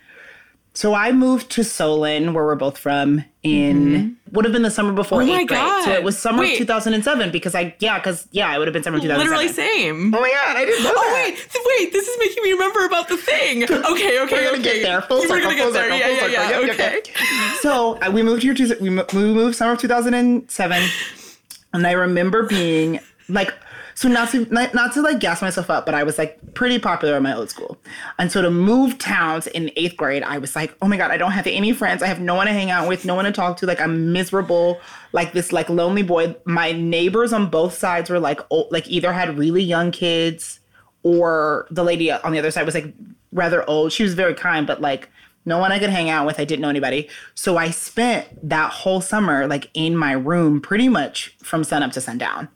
So I moved to Solon, where we're both from, in would have been the summer before
Mm-hmm. Oh my
eighth grade.
God.
So it was summer
Wait.
2007 because I yeah because yeah it would have been summer of 2007.
Literally same.
Oh my god, I didn't know
Oh
that.
wait, th- wait! This is making me remember about the thing. Okay, okay,
We're gonna
okay.
get there. Full
We're
circle,
gonna get
full
there.
circle,
yeah,
full
yeah, yeah.
Yep,
okay.
yep. So uh, we moved here to we mo- we moved summer of 2007, and I remember being like, so not to not, to like gas myself up, but I was like pretty popular in my old school, and so to move towns in eighth grade, I was like, oh my god, I don't have any friends, I have no one to hang out with, no one to talk to, like I'm miserable, like this like lonely boy. My neighbors on both sides were like old, like either had really young kids or the lady on the other side was like rather old. She was very kind, but like no one I could hang out with. I didn't know anybody. So I spent that whole summer like in my room pretty much from sun up to sundown.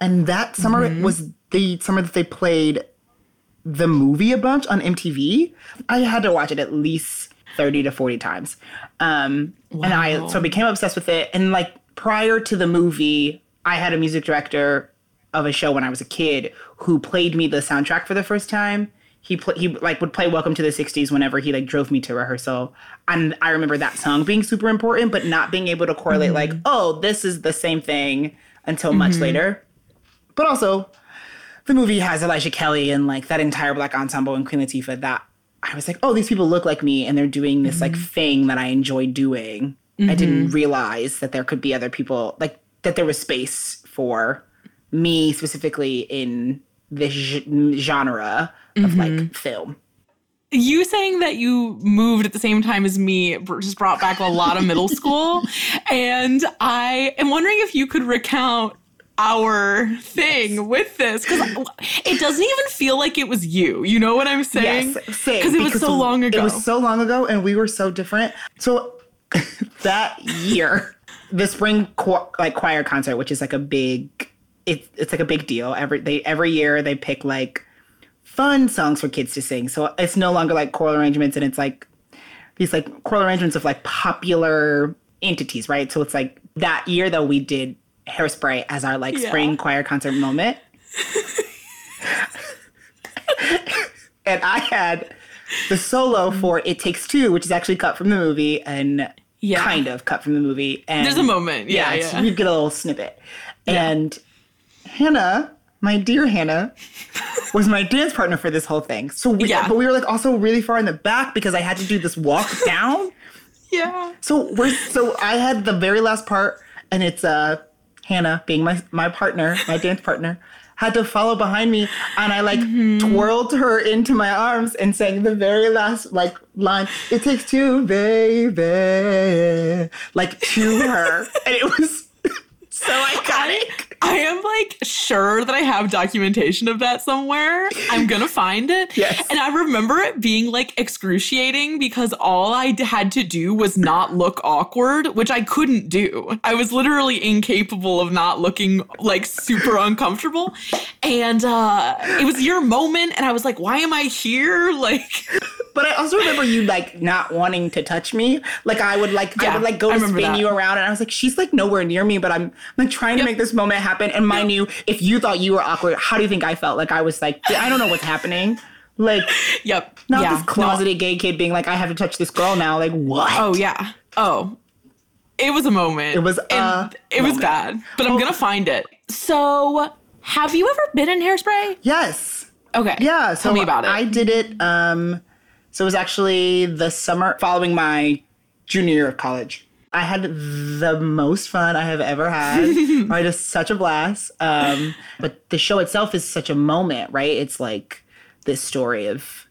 And that summer was the summer that they played the movie a bunch on MTV. I had to watch it at least 30 to 40 times. Um, And I so I became obsessed with it. And like prior to the movie, I had a music director of a show when I was a kid who played me the soundtrack for the first time. He pl- he like would play Welcome to the 60s whenever he like drove me to rehearsal. And I remember that song being super important, but not being able to correlate like, oh, this is the same thing until much
Mhm.
later. But also, the movie has Elijah Kelley and like that entire black ensemble and Queen Latifah that I was like, oh, these people look like me and they're doing this like thing that I enjoy doing. I didn't
Mhm.
realize that there could be other people like that there was space for me specifically in this genre of like film.
You saying that you moved at the same time as me just brought back a lot of middle school. And I am wondering if you could recount our thing with this because it doesn't even feel like it was you. You know what I'm saying?
Yes, same.
Because it was so long ago.
It was so long ago, and we were so different. So that year, the spring cho- like choir concert, which is like a big, it's it's like a big deal. Every they every year they pick like fun songs for kids to sing. So it's no longer like choral arrangements, and it's like these like choral arrangements of like popular entities, right? So it's like that year though we did hairspray as our like
Yeah.
spring choir concert moment. and I had the solo for It Takes Two, which is actually cut from the movie and
Yeah.
kind of cut from the movie. And
There's a moment, yeah, yeah.
you get a little snippet. And Hannah, my dear Hannah, was my dance partner for this whole thing. So we,
Yeah.
but we were like also really far in the back because I had to do this walk down.
Yeah.
So we're so I had the very last part, and it's uh Hannah being my my partner, my dance partner, had to follow behind me, and I like twirled her into my arms and sang the very last like line. It takes two, baby, like to her, and it was so iconic.
I am like sure that I have documentation of that somewhere. I'm gonna find it.
Yes.
And I remember it being like excruciating because all I had to do was not look awkward, which I couldn't do. I was literally incapable of not looking like super uncomfortable. And uh it was your moment, and I was like, why am I here? Like
But I also remember you like not wanting to touch me. Like I would like I would like go to spin
that.
you around, and I was like, she's like nowhere near me, but I'm, I'm like trying to make this moment happen. And mind you, if you thought you were awkward, how do you think I felt? Like I was like, I don't know what's happening. Like,
yep,
not
yeah,
this closeted gay kid being like, I have to touch this girl now. Like what?
Oh yeah. Oh. It was a moment.
It was
And it was bad. But I'm gonna find it. So have you ever been in hairspray?
Yes.
Okay.
Yeah. So
Tell me about it.
I did it. Um, so it was actually the summer following my junior year of college. I had the most fun I have ever had. I had such a blast. Um, but the show itself is such a moment, right? It's like this story of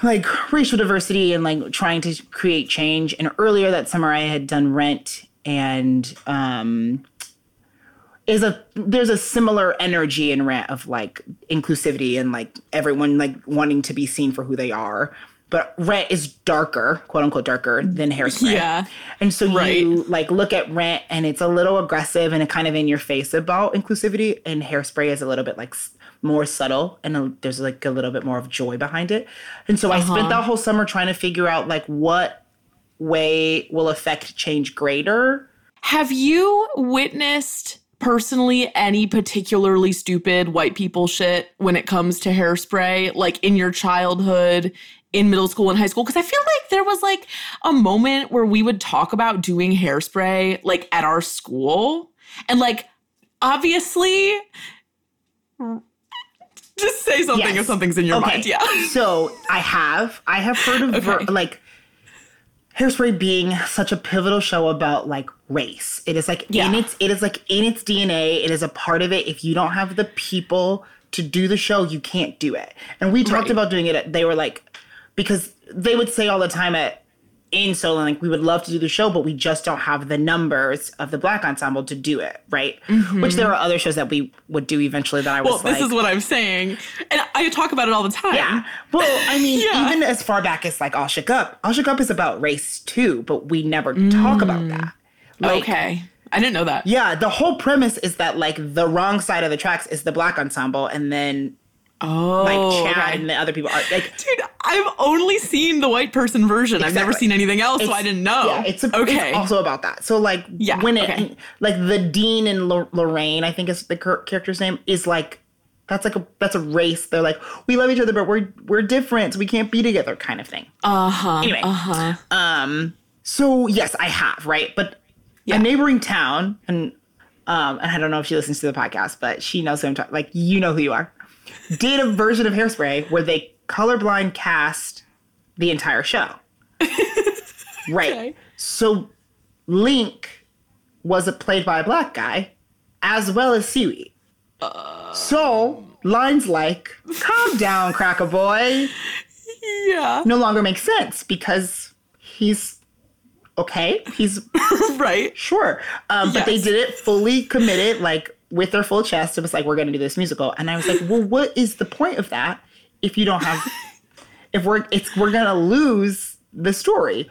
like racial diversity and like trying to create change. And earlier that summer, I had done Rent, and um, is a there's a similar energy in Rent of like inclusivity and like everyone like wanting to be seen for who they are. But Rent is darker, quote unquote darker than Hairspray.
Yeah.
And so
Right.
you like look at Rent and it's a little aggressive and it kind of in your face about inclusivity and Hairspray is a little bit like more subtle and a, there's like a little bit more of joy behind it. And so I
Uh-huh.
spent that whole summer trying to figure out like what way will affect change greater.
Have you witnessed personally any particularly stupid white people shit when it comes to hairspray, like in your childhood, in middle school and high school? Because I feel like there was like a moment where we would talk about doing hairspray like at our school. And like, obviously, just say something if something's in your
Okay.
mind. Yeah.
So I have I have heard of ver- like Hairspray being such a pivotal show about like race. It is like in its it is like in its DNA. It is a part of it. If you don't have the people to do the show, you can't do it. And we talked
Right.
about doing it. At, they were like because they would say all the time at in Solon, like we would love to do the show, but we just don't have the numbers of the black ensemble to do it, right? Which there are other shows that we would do eventually that I was
Mm-hmm. Well,
like,
this is what I'm saying. And I talk about it all the time.
yeah. Well, I mean,
Yeah.
even as far back as like All Shook Up, All Shook Up is about race too, but we never talk about that. Like,
Mm. okay. I didn't know that.
Yeah, the whole premise is that like the wrong side of the tracks is the black ensemble, and then
Oh,
like Chad
okay.
and the other people are like.
Dude, I've only seen the white person version. I've never seen anything else, so I didn't know.
Yeah, it's, a,
okay.
it's also about that. So like
Yeah,
when it
okay.
like the Dean and Lo- Lorraine, I think is the character's name, is like that's like a that's a race. They're like we love each other, but we're we're different. So we can't be together, kind of thing.
uh huh.
Anyway.
Uh huh.
Um, so yes, I have, right? But a neighboring town, and um, and I don't know if she listens to the podcast, but she knows who I'm talking. Like you know who you are. Did a version of Hairspray where they colorblind cast the entire show. right. So Link was played by a black guy, as well as Seaweed. so lines like "Calm down, cracker boy."
Yeah.
no longer makes sense because he's okay. He's
right.
Sure. Um, But they did it fully committed, like with their full chest. It was like, we're going to do this musical. And I was like, well, what is the point of that if you don't have, if we're, it's, we're going to lose the story.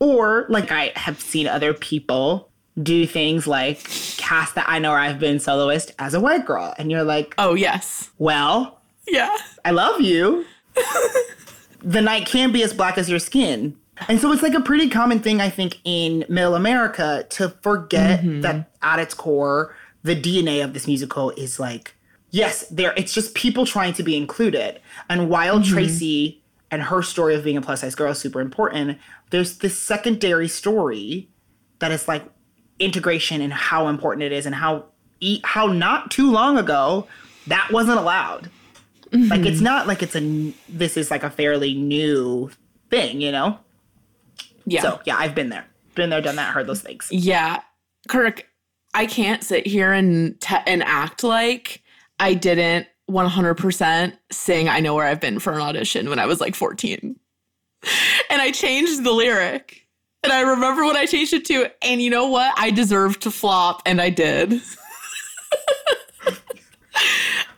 Or like I have seen other people do things like cast that I know I've been soloist as a white girl. And you're like,
oh, yes.
Well,
Yeah.
I love you. the night can be as black as your skin. And so it's like a pretty common thing, I think, in middle America to forget mm-hmm. that at its core, the DNA of this musical is like, yes, there it's just people trying to be included. And while mm-hmm. Tracy and her story of being a plus size girl is super important, there's this secondary story that is like integration and how important it is and how how not too long ago that wasn't allowed. Like it's mm-hmm. not like it's a this is like a fairly new thing, you know?
Yeah.
So yeah, I've been there, been there, done that, heard those things.
Yeah. Kirk, I can't sit here and te- and act like I didn't 100% sing I Know Where I've Been for an audition when I was like 14. And I changed the lyric. And I remember what I changed it to, and you know what? I deserve to flop, and I did.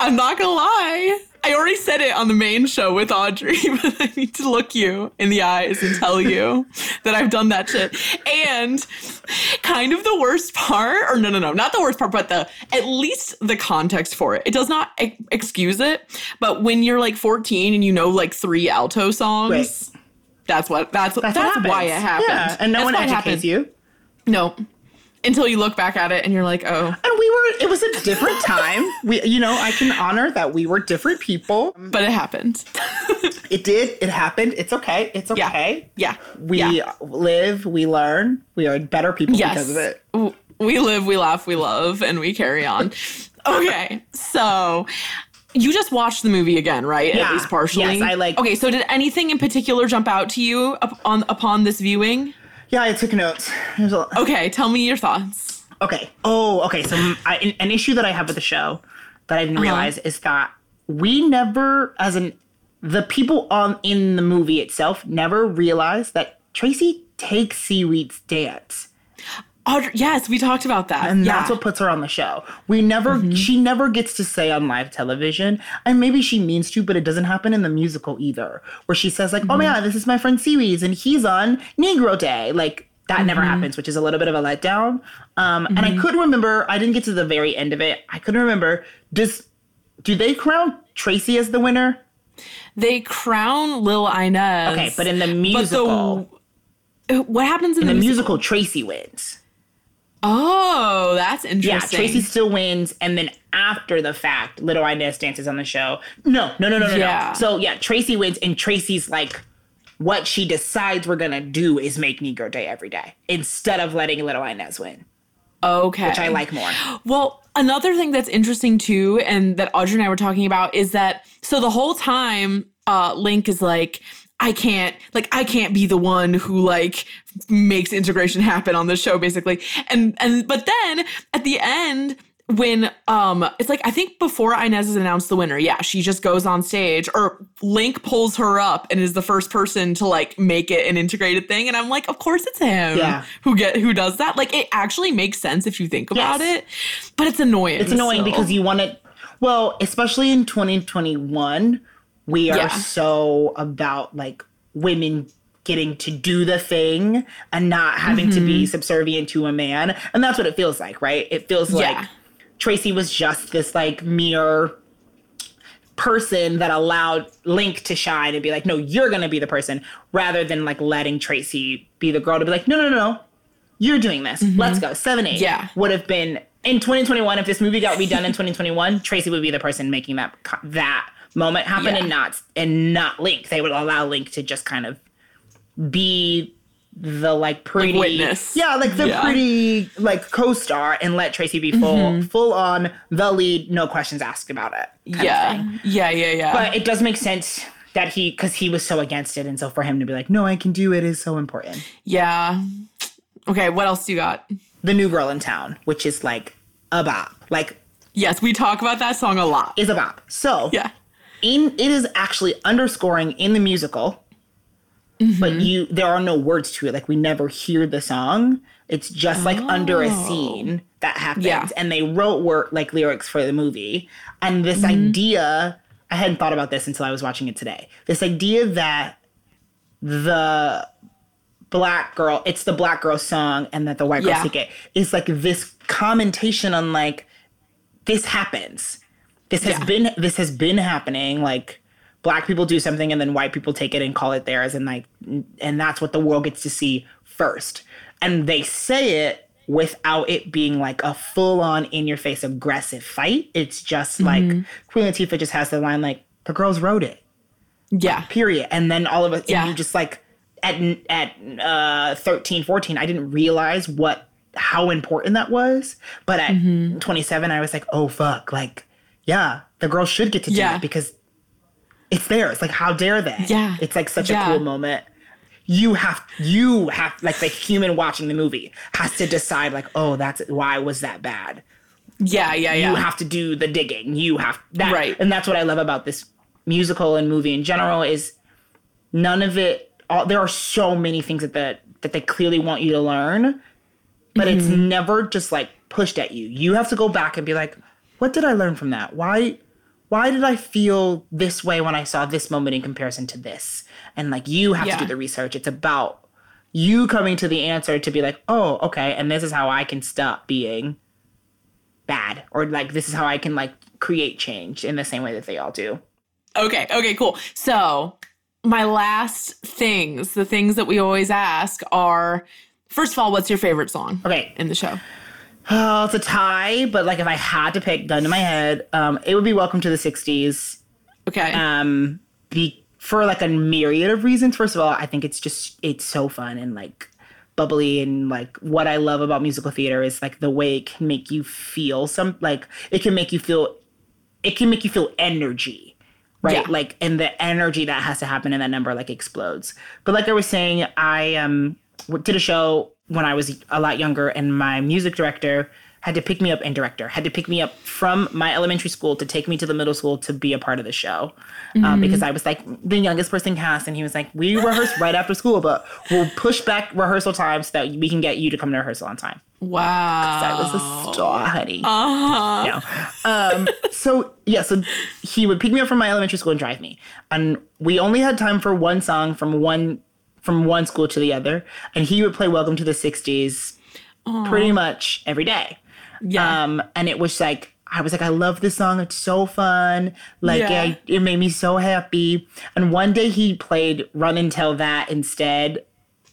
I'm not gonna lie. I already said it on the main show with Audrey, but I need to look you in the eyes and tell you that I've done that shit. And kind of the worst part, or no, no, no, not the worst part, but the at least the context for it. It does not ex- excuse it, but when you're like 14 and you know like three alto songs,
Right.
that's what that's
That's
that's, why it
happens.
happened.
Yeah, and no
That's
one educates you.
No. Until you look back at it and you're like, oh.
And we were it was a different time. we you know, I can honor that we were different people.
But it happened.
It did, it happened. It's okay. It's okay.
Yeah.
We
Yeah.
live, we learn, we are better people
Yes.
because of it.
We live, we laugh, we love, and we carry on. okay. So you just watched the movie again, right?
Yeah.
At least partially.
Yes, I, like-
Okay, so did anything in particular jump out to you up on upon this viewing?
Yeah, I took notes. A-
Okay, tell me your thoughts.
Okay. Oh, okay. So I, an- an issue that I have with the show that I didn't
Uh-huh.
realize is that we never, as in the people on in the movie itself, never realized that Tracy takes Seaweed's dance.
Audrey, yes, we talked about that.
And
yeah.
that's what puts her on the show. We never,
Mm-hmm.
she never gets to say on live television, and maybe she means to, but it doesn't happen in the musical either, where she says, like, oh
Mm-hmm.
my God, this is my friend Seaweeds, and he's on Negro Day. Like, that never
Mm-hmm.
happens, which is a little bit of a letdown. Um, And I couldn't remember, I didn't get to the very end of it. I couldn't remember, does, do they crown Tracy as the winner?
They crown Lil Inez.
Okay, but in the
but the-
musical,
what happens in,
in
the,
the
musical?
musical, Tracy wins.
Oh, that's interesting.
Yeah, Tracy still wins, and then after the fact, Little Inez dances on the show. No, no, no, no, no,
Yeah.
no. So yeah, Tracy wins, and Tracy's like, what she decides we're gonna do is make Negro Day every day instead of letting Little Inez win,
Okay.
which I like more.
Well, another thing that's interesting too, and that Audrey and I were talking about is that so the whole time, uh, Link is like, I can't, like, I can't be the one who like makes integration happen on the show, basically. And and but then at the end, when um it's like I think before Inez has announced the winner, yeah, she just goes on stage or Link pulls her up and is the first person to like make it an integrated thing. And I'm like, of course it's him
Yeah.
who get who does that. Like it actually makes sense if you think about
Yes.
it. But it's annoying.
It's annoying
so.
because you want it. Well, especially in 2021, we are
Yeah.
so about like women getting to do the thing and not having to
Mm-hmm.
be subservient to a man. And that's what it feels like, right? It feels
Yeah.
like Tracy was just this like mere person that allowed Link to shine and be like, no, you're gonna be the person, rather than like letting Tracy be the girl to be like, no, no, no, no, you're doing this. Let's go. Seven, eight.
Mm-hmm. Yeah.
Would have been in 2021 if this movie got redone in 2021. Tracy would be the person making that that moment happen
Yeah.
and not and not Link. They would allow Link to just kind of be the like pretty
witness.
yeah like the
Yeah.
pretty like co-star and let tracy be full
Mm-hmm.
full on the lead no questions asked about it kind of thing.
yeah. yeah, yeah, yeah.
But it does make sense that he, because he was so against it, and so for him to be like, "No, I can do it is so important.
yeah. Okay, what else do you got?
The new girl in town, which is like a bop, like
Yes, we talk about that song a lot.
is a bop. So
Yeah.
In it is actually underscoring in the musical,
Mm-hmm.
but you there are no words to it. Like we never hear the song. It's just like under a scene that happens,
Oh. Yeah.
and they wrote work like lyrics for the movie. And this
Mm-hmm.
idea, I hadn't thought about this until I was watching it today. This idea that the black girl, it's the black girl song, and that the white girl
Yeah.
take it is like this commentation on like this happens. This has
Yeah.
been this has been happening. Like black people do something and then white people take it and call it theirs, and like and that's what the world gets to see first. And they say it without it being like a full on in your face aggressive fight. It's just like Queen Latifah just has the line like the girls wrote it
Yeah.
period and then all of us
Yeah.
you just like at at uh 13 14 i didn't realize what how important that was but at
Mm-hmm.
27 i was like oh fuck like yeah the girls should get to do
Yeah.
it because it's theirs like how dare they
Yeah.
it's like such
Yeah.
a cool moment you have you have like the human watching the movie has to decide like oh that's why was that bad
Yeah, yeah, yeah.
you have to do the digging. You have that,
Right.
And that's what I love about this musical and movie in general is none of it. All, there are so many things that the, that they clearly want you to learn, but it's
Mm-hmm.
never just like pushed at you. You have to go back and be like, what did I learn from that? Why? Why did I feel this way when I saw this moment in comparison to this? And like you have
Yeah.
to do the research. It's about you coming to the answer to be like, oh, okay, and this is how I can stop being bad or like this is how i can like create change in the same way that they all do
Okay, okay, cool. So, my last things, the things that we always ask are first of all, what's your favorite song
okay
in the show?
Oh it's a tie but like if i had to pick gun to my head um it would be welcome to the 60s
Okay.
um be for like a myriad of reasons first of all i think it's just it's so fun and like bubbly and like what i love about musical theater is like the way it can make you feel some like it can make you feel it can make you feel energy right
Yeah.
like and the energy that has to happen in that number like explodes but like i was saying i um did a show when i was a lot younger and my music director had to pick me up and director had to pick me up from my elementary school to take me to the middle school to be a part of the show um,
Mhm.
because I was like the youngest person cast and he was like we rehearse right after school but we'll push back rehearsal time so that we can get you to come to rehearsal on time.
Wow.
I was a star, honey.
Uh-huh.
Yeah. Um, so yeah, so he would pick me up from my elementary school and drive me. And we only had time for one song from one from one school to the other. And he would play Welcome to the 60s
Aw.
pretty much every day.
Yeah.
Um, and it was like I was like, I love this song. It's so fun. Like
Yeah.
I, it made me so happy. And one day he played Run and Tell That instead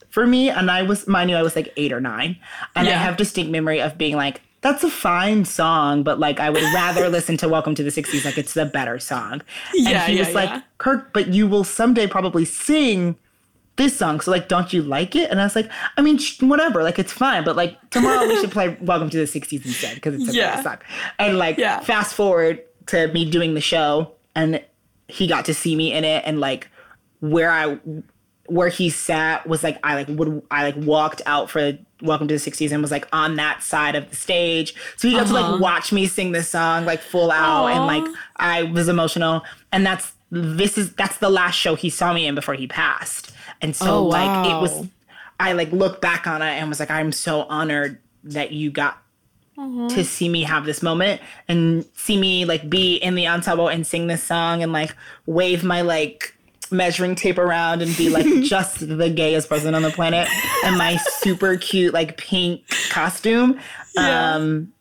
for me. And I was, mind you, I was like eight or nine. And I have distinct memory of being like, that's a fine song, but like I would rather listen to Welcome to the 60s. Like it's the better song.
Yeah,
and he
yeah,
was like. Kirk, but you will someday probably sing this song. So like, don't you like it? And I was like, I mean, sh- whatever. Like it's fine. But like tomorrow we should play Welcome to the 60s instead because it's a
Yeah.
better song. And like,
Yeah.
fast forward to me doing the show and he got to see me in it and like where I where he sat was like I like would I like walked out for Welcome to the 60s and was like on that side of the stage. So he got to
Uh-huh.
like watch me sing this song like full out and like I was emotional. And that's this is that's the last show he saw me in before he passed. And so
Oh,
like it was. I like looked back on it and was like, I'm so honored that you got to see me have this moment and see me like be in the ensemble and sing this song and like wave my like measuring tape around and be like just the gayest person on the planet and my super cute like pink costume.
Yeah.
Um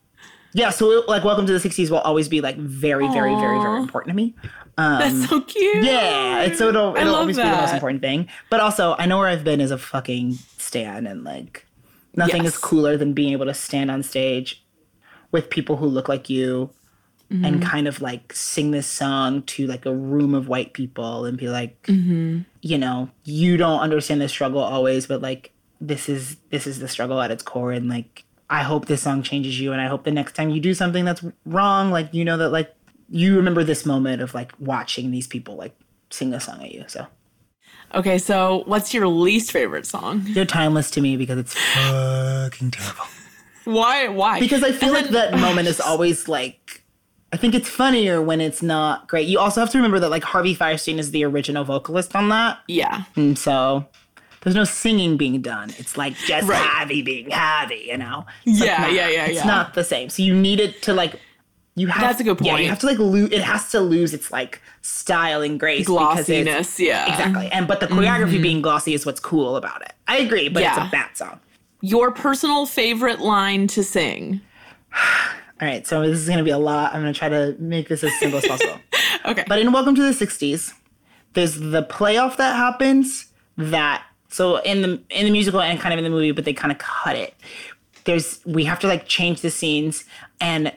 yeah, so like welcome to the 60s will always be like very, very, very, very important to me. Um,
That's so cute.
yeah, it's so it'll, it'll always be the most important thing. But also, I know where I've been as a fucking stan, and like nothing is cooler than being able to stand on stage with people who look like you
Mm-hmm.
and kind of like sing this song to like a room of white people and be like,
Mm-hmm.
you know, you don't understand the struggle always, but like this is this is the struggle at its core, and like I hope this song changes you, and I hope the next time you do something that's wrong, like you know that like you remember this moment of like watching these people like sing a song at you. So
Okay, so what's your least favorite song?
they're timeless to me because it's fucking terrible.
Why? Why?
Because I feel
And
like
then-
that moment is always like. I think it's funnier when it's not great. You also have to remember that like Harvey Fierstein is the original vocalist on that.
Yeah.
And so there's no singing being done. It's like just
Right.
Harvey being Harvey, you know? It's like
Yeah,
not-
yeah, yeah,
It's
yeah.
not the same. So you need it to like you have
That's a good point.
Yeah, you have to like lose it has to lose its like style and grace
Glossiness, yeah.
Exactly. And but the choreography
Mhm.
being glossy is what's cool about it. I agree, but
Yeah.
it's a bad song.
Your personal favorite line to sing.
All right, so this is going to be a lot. I'm going to try to make this as simple as possible.
Okay.
But in Welcome to the 60s, there's the playoff that happens that so in the in the musical and kind of in the movie, but they kind of cut it. There's we have to like change the scenes and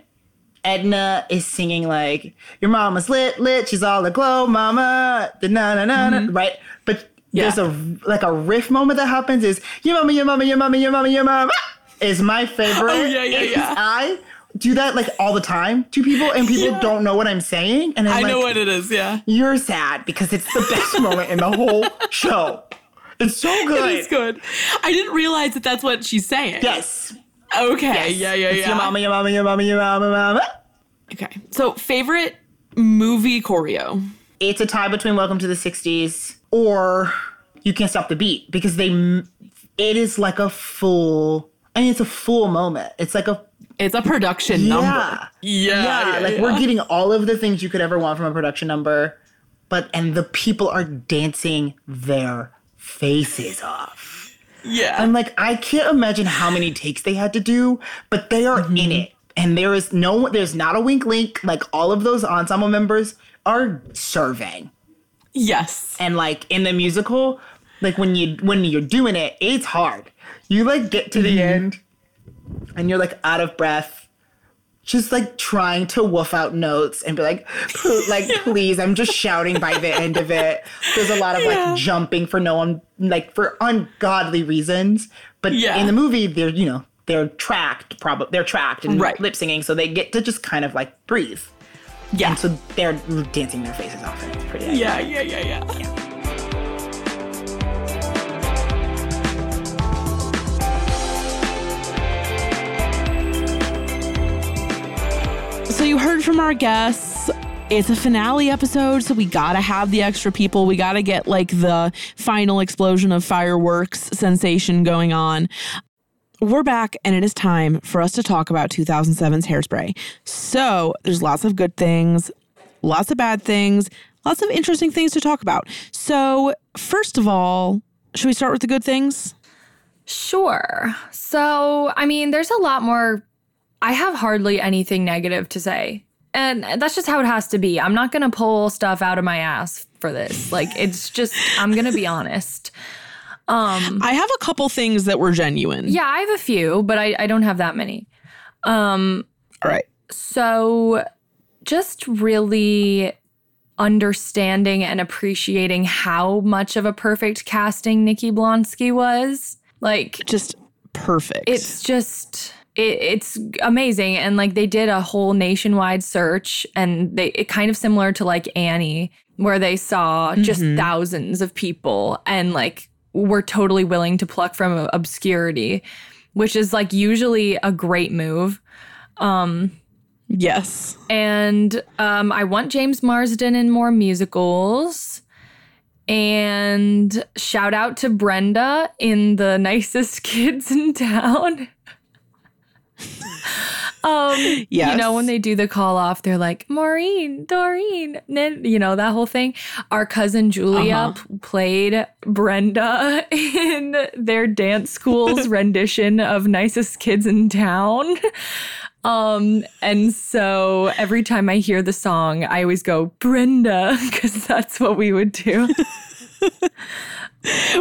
Edna is singing like your mama's lit lit she's all aglow mama da na na na na mm-hmm. right but there's a like a riff moment that happens is your mama your mama your mama your mama your mama is my favorite
Oh, yeah, yeah, yeah.
I do that like all the time to people and people don't know what I'm saying and I'm
I know
like,
what it is, yeah.
you're sad because it's the best moment in the whole show. It's so good.
It is good. I didn't realize that that's what she's saying.
Yes.
Okay.
Yes.
Yeah, yeah,
It's
yeah.
Your mama, your mama, your mama, your mama, mama.
Okay. So, favorite movie choreo?
It's a tie between Welcome to the 60s or You Can't Stop the Beat because they, it is like a full, I mean, it's a full moment. It's like a,
It's a production
yeah.
number. Yeah.
Yeah. like we're getting all of the things you could ever want from a production number, but, and the people are dancing their faces off.
Yeah.
I'm like, I can't imagine how many takes they had to do, but they are in mm-hmm. it. And there is no, there's not a wink link. Like all of those ensemble members are serving.
Yes.
And like in the musical, like when you when you're doing it, it's hard. You like get to the mm-hmm. end and you're like out of breath, just like trying to woof out notes and be like, like please, I'm just shouting by the end of it. There's a lot of
Yeah.
like jumping for no one like for ungodly reasons. But
Yeah.
in the movie, they're you know they're tracked, probably they're tracked and
Right.
lip singing, so they get to just kind of like breathe.
Yeah.
And so they're dancing their faces off, it's pretty.
Yeah, yeah, yeah, yeah. So you heard from our guests. It's a finale episode, so we gotta have the extra people. We gotta get like the final explosion of fireworks sensation going on. We're back, and it is time for us to talk about 2007's Hairspray. So there's lots of good things, lots of bad things, lots of interesting things to talk about. So, first of all, should we start with the good things?
Sure. So, I mean, there's a lot more. I have hardly anything negative to say. And that's just how it has to be. I'm not going to pull stuff out of my ass for this. Like, it's just, I'm going to be honest. Um,
I have a couple things that were genuine.
Yeah, I have a few, but I, I don't have that many. Um,
All right.
So, just really understanding and appreciating how much of a perfect casting Nikki Blonsky was. Like,
just perfect.
It's just. It, it's amazing and like they did a whole nationwide search and they it kind of similar to like annie where they saw just
Mhm.
thousands of people and like were totally willing to pluck from obscurity which is like usually a great move. Um
yes.
and um i want james marsden in more musicals and shout out to brenda in the nicest kids in town um you know when they do the call off they're like maureen doreen Nin-" you know that whole thing. Our cousin julia
Uh-huh.
p- played brenda in their dance school's rendition of nicest kids in town. Um and so every time i hear the song i always go brenda because that's what we would do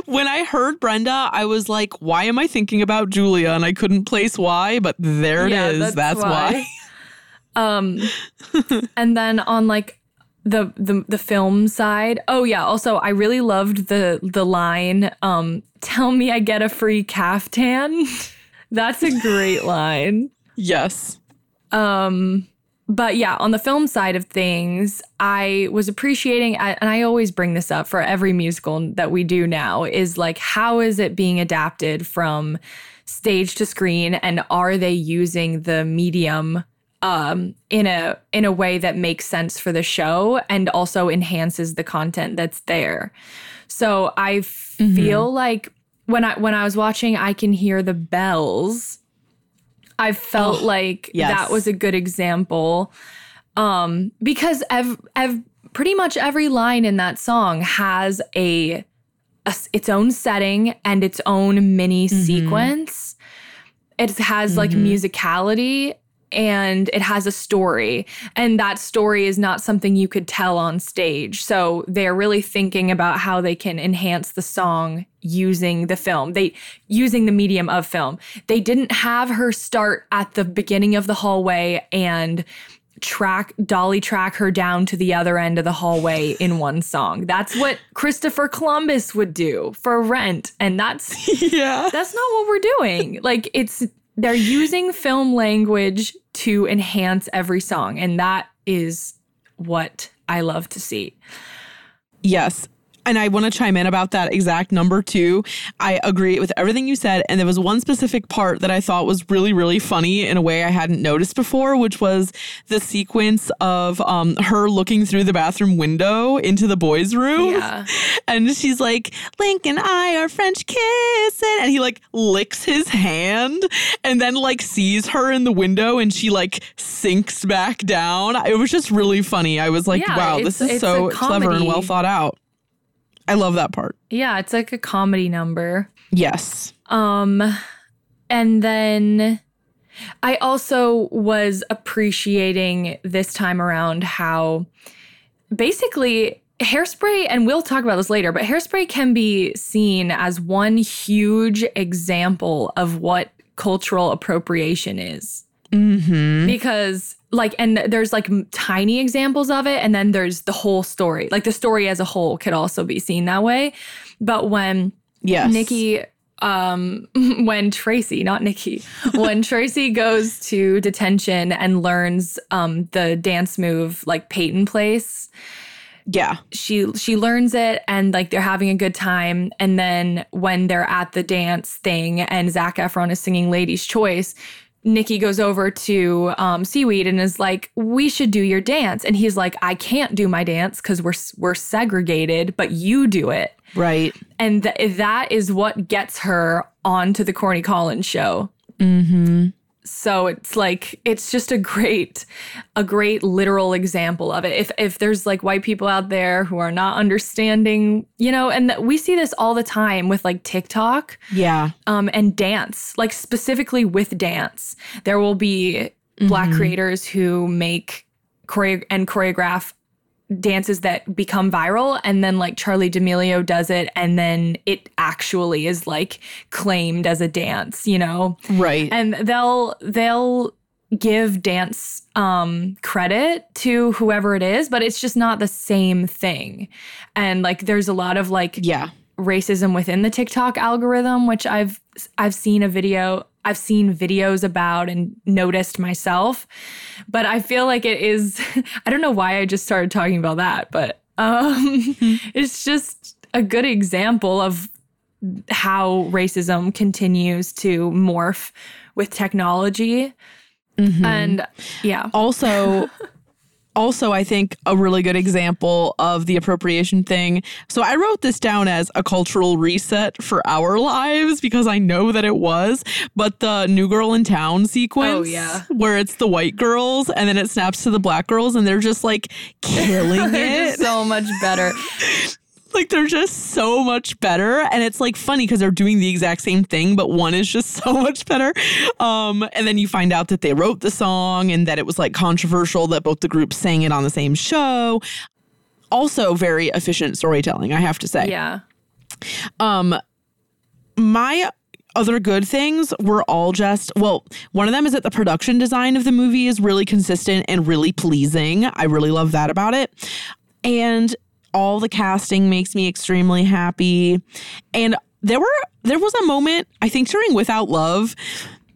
When I heard Brenda, I was like, why am I thinking about Julia? And I couldn't place why, but there it
Yeah,
is. That's, why.
um and then on like the, the the film side oh yeah also i really loved the the line um tell me i get a free caftan that's a great line
Yes.
um but yeah on the film side of things i was appreciating and i always bring this up for every musical that we do now is like how is it being adapted from stage to screen? And are they using the medium um in a in a way that makes sense for the show and also enhances the content that's there? So i feel like when i when i was watching i can hear the bells I felt
Oh,
like
yes.
that was a good example. Um, because ev- ev- pretty much every line in that song has a, a its own setting and its own mini sequence. It has like musicality and it has a story and that story is not something you could tell on stage so they're really thinking about how they can enhance the song using the film. They using the medium of film. They didn't have her start at the beginning of the hallway and track dolly track her down to the other end of the hallway in one song. That's what christopher columbus would do for rent. And that's
yeah.
that's not what we're doing. Like it's they're using film language to enhance every song. And that is what i love to see.
Yes. And I want to chime in about that exact number too. I agree with everything you said. And there was one specific part that I thought was really, really funny in a way I hadn't noticed before, which was the sequence of um, her looking through the bathroom window into the boys' room.
Yeah.
And she's like, Link and I are French kissing. And he like licks his hand and then like sees her in the window and she like sinks back down. It was just really funny. I was like,
Yeah,
wow, this is so clever and well thought out. I love that part.
yeah it's like a comedy number
Yes.
Um, and then I also was appreciating this time around how basically hairspray, and we'll talk about this later, but hairspray can be seen as one huge example of what cultural appropriation is.
Mm-hmm.
Because, like, and there's like tiny examples of it, and then there's the whole story. Like, the story as a whole could also be seen that way. But when
Yes.
Nikki um when Tracy, not Nikki, when Tracy goes to detention and learns um the dance move like Peyton Place.
Yeah.
She she learns it and like they're having a good time and then when they're at the dance thing and Zac Efron is singing Lady's Choice, Nikki goes over to um, Seaweed and is like, "We should do your dance," and he's like, "I can't do my dance because we're we're segregated, but you do it."
Right.
And th- that is what gets her onto the Corny Collins show.
Mm-hmm.
So it's like it's just a great a great literal example of it. If if there's like white people out there who are not understanding, you know, and th- we see this all the time with like TikTok
Yeah.
um and dance, like specifically with dance. There will be black
Mhm.
creators who make choreo- and choreograph dances that become viral and then like Charli D'Amelio does it and then it actually is like claimed as a dance, you know.
Right.
And they'll they'll give dance um credit to whoever it is, but it's just not the same thing. And like there's a lot of like
yeah,
racism within the TikTok algorithm, which I've I've seen a video I've seen videos about and noticed myself. But I feel like it is I don't know why I just started talking about that, but um it's just a good example of how racism continues to morph with technology.
Mhm.
And yeah.
Also, also, I think a really good example of the appropriation thing. So I wrote this down as a cultural reset for our lives because I know that it was. But the New Girl in Town sequence,
Oh, yeah.
where it's the white girls and then it snaps to the black girls and they're just like killing it.
so much better.
like they're just so much better. And it's like funny because they're doing the exact same thing but one is just so much better. Um and then you find out that they wrote the song and that it was like controversial that both the groups sang it on the same show. Also very efficient storytelling i have to say.
Yeah.
um my other good things were all just well one of them is that the production design of the movie is really consistent and really pleasing. I really love that about it. And all the casting makes me extremely happy. And there were there was a moment i think during without love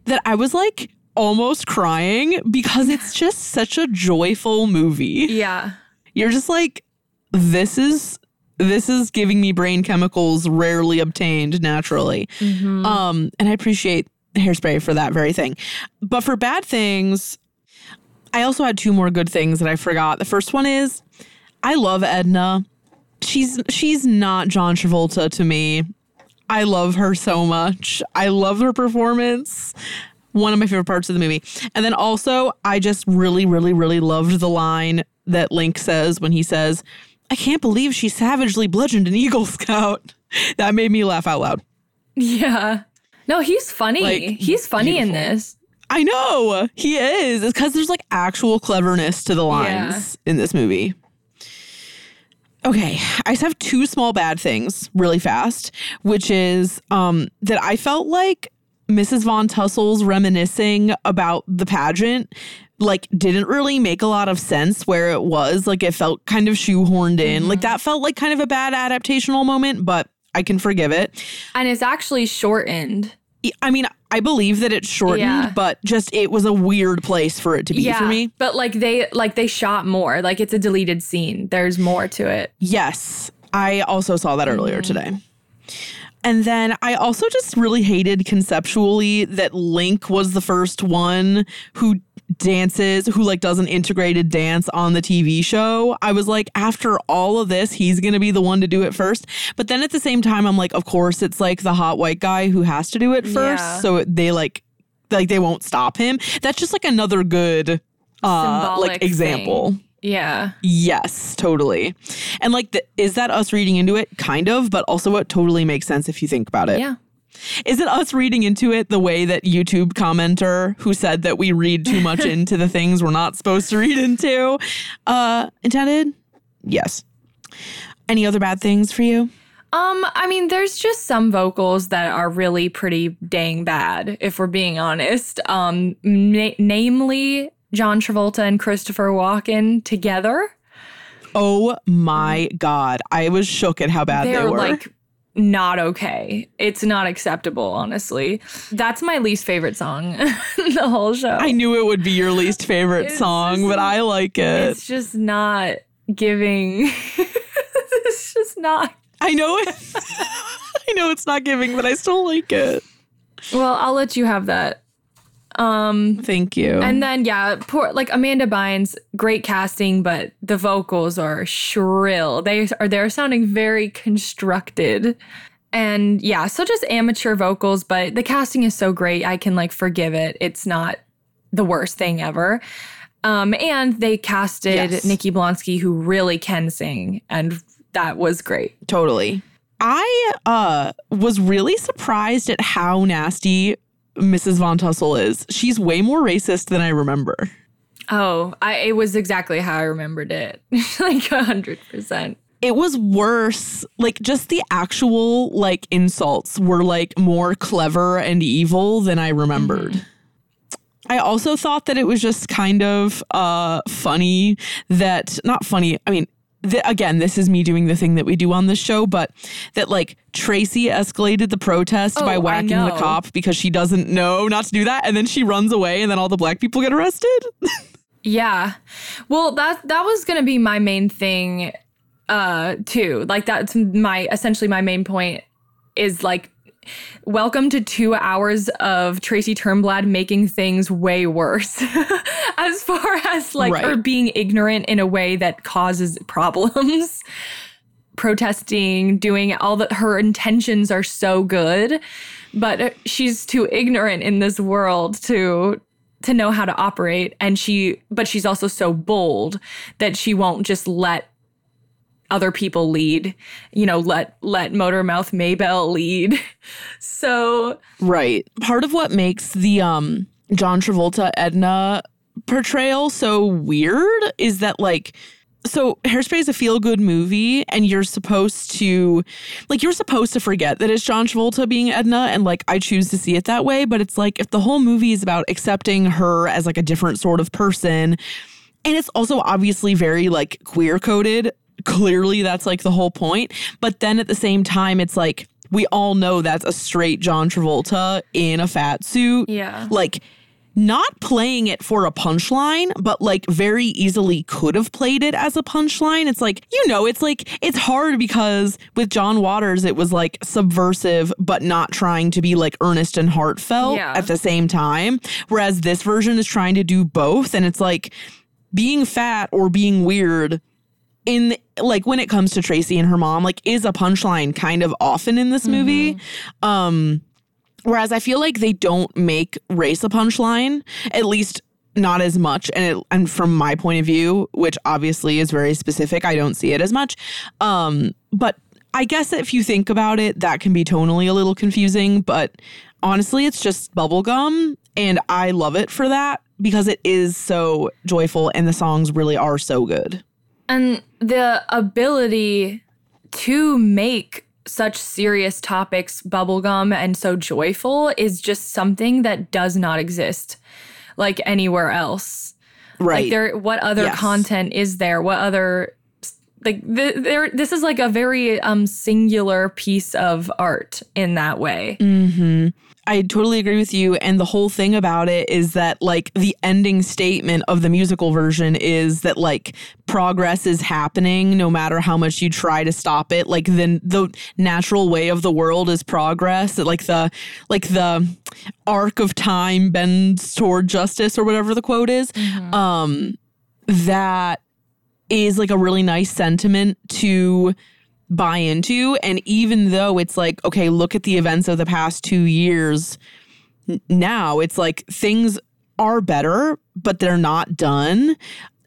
that i was like almost crying because it's just such a joyful movie.
Yeah.
you're just like this is this is giving me brain chemicals rarely obtained naturally.
Mhm.
um and i appreciate hairspray for that very thing. But for bad things i also had two more good things that i forgot. The first one is i love edna she's she's not john travolta to me i love her so much i love her performance one of my favorite parts of the movie. And then also, I just really, really, really loved the line that Link says when he says, I can't believe she savagely bludgeoned an Eagle Scout. That made me laugh out loud.
Yeah. No, he's funny.
Like,
he's funny in this.
I know he is. It's because there's like actual cleverness to the lines in this movie. Okay, I just have two small bad things really fast, which is um, that I felt like Mrs. Von Tussle's reminiscing about the pageant like didn't really make a lot of sense where it was like it felt kind of shoehorned in like that felt like kind of a bad adaptational moment but i can forgive it
And it's actually shortened.
i mean i believe that it's shortened
Yeah.
but just it was a weird place for it to be for me
But like they like they shot more. Like it's a deleted scene. There's more to it.
Yes, I also saw that earlier mm-hmm. today. And then I also just really hated conceptually that Link was the first one who dances, who like does an integrated dance on the TV show. I was like, after all of this, he's gonna be the one to do it first. But then at the same time, I'm like, of course, it's like the hot white guy who has to do it first.
Yeah.
So they like, like they won't stop him. That's just like another good, uh,
Symbolic
like example.
thing. Yeah.
Yes, totally. And like, the, is that us reading into it? Kind of, but also it totally makes sense if you think about it.
Yeah.
Is it us reading into it the way that YouTube commenter who said that we read too much into the things we're not supposed to read into uh intended? Yes. Any other bad things for you?
Um, I mean, there's just some vocals that are really pretty dang bad, if we're being honest. Um, na- namely John Travolta and Christopher Walken together.
Oh my god. I was shook at how bad
They're
they were.
like not okay. It's not acceptable, honestly. That's my least favorite song in the whole show.
I knew it would be your least favorite song,
just-
but I like it.
It's just not giving. it's just not.
I know it. I know it's not giving, but I still like it.
Well, I'll let you have that. Um
Thank you.
And then yeah, poor like Amanda Bynes, great casting, but the vocals are shrill. They are they're sounding very constructed. And yeah, so just amateur vocals, but the casting is so great. I can like forgive it. It's not the worst thing ever. Um, and they casted
Yes.
Nikki Blonsky, who really can sing, and that was great.
Totally. I uh was really surprised at how nasty Mrs. Von Tussle is. She's way more racist than I remember.
Oh, I it was exactly how I remembered it, like a hundred percent.
It was worse. Like just the actual like insults were like more clever and evil than I remembered. I also thought that it was just kind of uh funny that not funny. I mean, th- again, this is me doing the thing that we do on this show, but that like Tracy escalated the protest
Oh,
by whacking the cop because she doesn't know not to do that, and then she runs away, and then all the black people get arrested.
Yeah. Well, that that was going to be my main thing uh too. Like that's my essentially my main point is like welcome to 2 hours of Tracy Turnblad making things way worse. as far as like
Right.
her being ignorant in a way that causes problems. Protesting, doing all that her intentions are so good, but she's too ignorant in this world to to know how to operate and she but she's also so bold that she won't just let other people lead you know let let motormouth maybelle lead so
Right. Part of what makes the um John Travolta Edna portrayal so weird is that like so Hairspray is a feel good movie and you're supposed to like you're supposed to forget that it's John Travolta being Edna and like I choose to see it that way but it's like if the whole movie is about accepting her as like a different sort of person and it's also obviously very like queer coded. Clearly, that's like the whole point. But then at the same time, it's like we all know that's a straight John Travolta in a fat suit.
Yeah.
Like, not playing it for a punchline, but like very easily could have played it as a punchline. It's like, you know, it's like, it's hard because with John Waters, it was like subversive, but not trying to be like earnest and heartfelt
Yeah.
at the same time. Whereas this version is trying to do both. And it's like, being fat or being weird in like when it comes to Tracy and her mom like is a punchline kind of often in this movie. Um whereas I feel like they don't make race a punchline at least not as much. And it, and from my point of view which obviously is very specific I don't see it as much. Um but I guess if you think about it that can be tonally a little confusing. But honestly it's just bubblegum. And I love it for that because it is so joyful and the songs really are so good.
And the ability to make such serious topics bubblegum and so joyful is just something that does not exist like anywhere else
Right.
like there what other
Yes.
content is there what other like th- there this is like a very um singular piece of art in that way
Mm-hmm. I totally agree with you. And the whole thing about it is that, like, the ending statement of the musical version is that, like, progress is happening no matter how much you try to stop it. Like, then the natural way of the world is progress. Like, the, like, the arc of time bends toward justice or whatever the quote is. Um, that is like a really nice sentiment to buy into. And even though it's like, okay, look at the events of the past two years now, it's like things are better, but they're not done.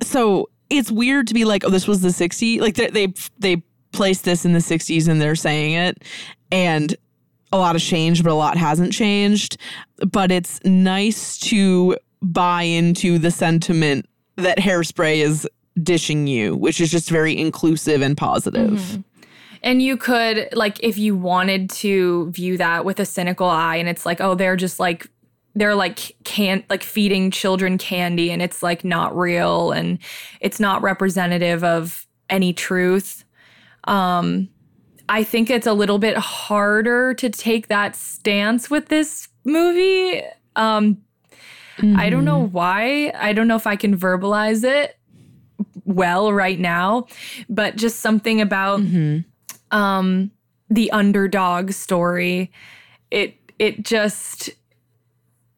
So it's weird to be like, oh, this was the 60s. Like they, they, they placed this in the 60s and they're saying it. And a lot has changed, but a lot hasn't changed. But it's nice to buy into the sentiment that hairspray is dishing you, which is just very inclusive and positive. Mm-hmm.
And you could, like, if you wanted to view that with a cynical eye, and it's like, oh, they're just like, they're like can't like feeding children candy, and it's like not real, and it's not representative of any truth. Um, I think it's a little bit harder to take that stance with this movie. Um, I don't know why. I don't know if I can verbalize it well right now, but just something about um the underdog story. It it just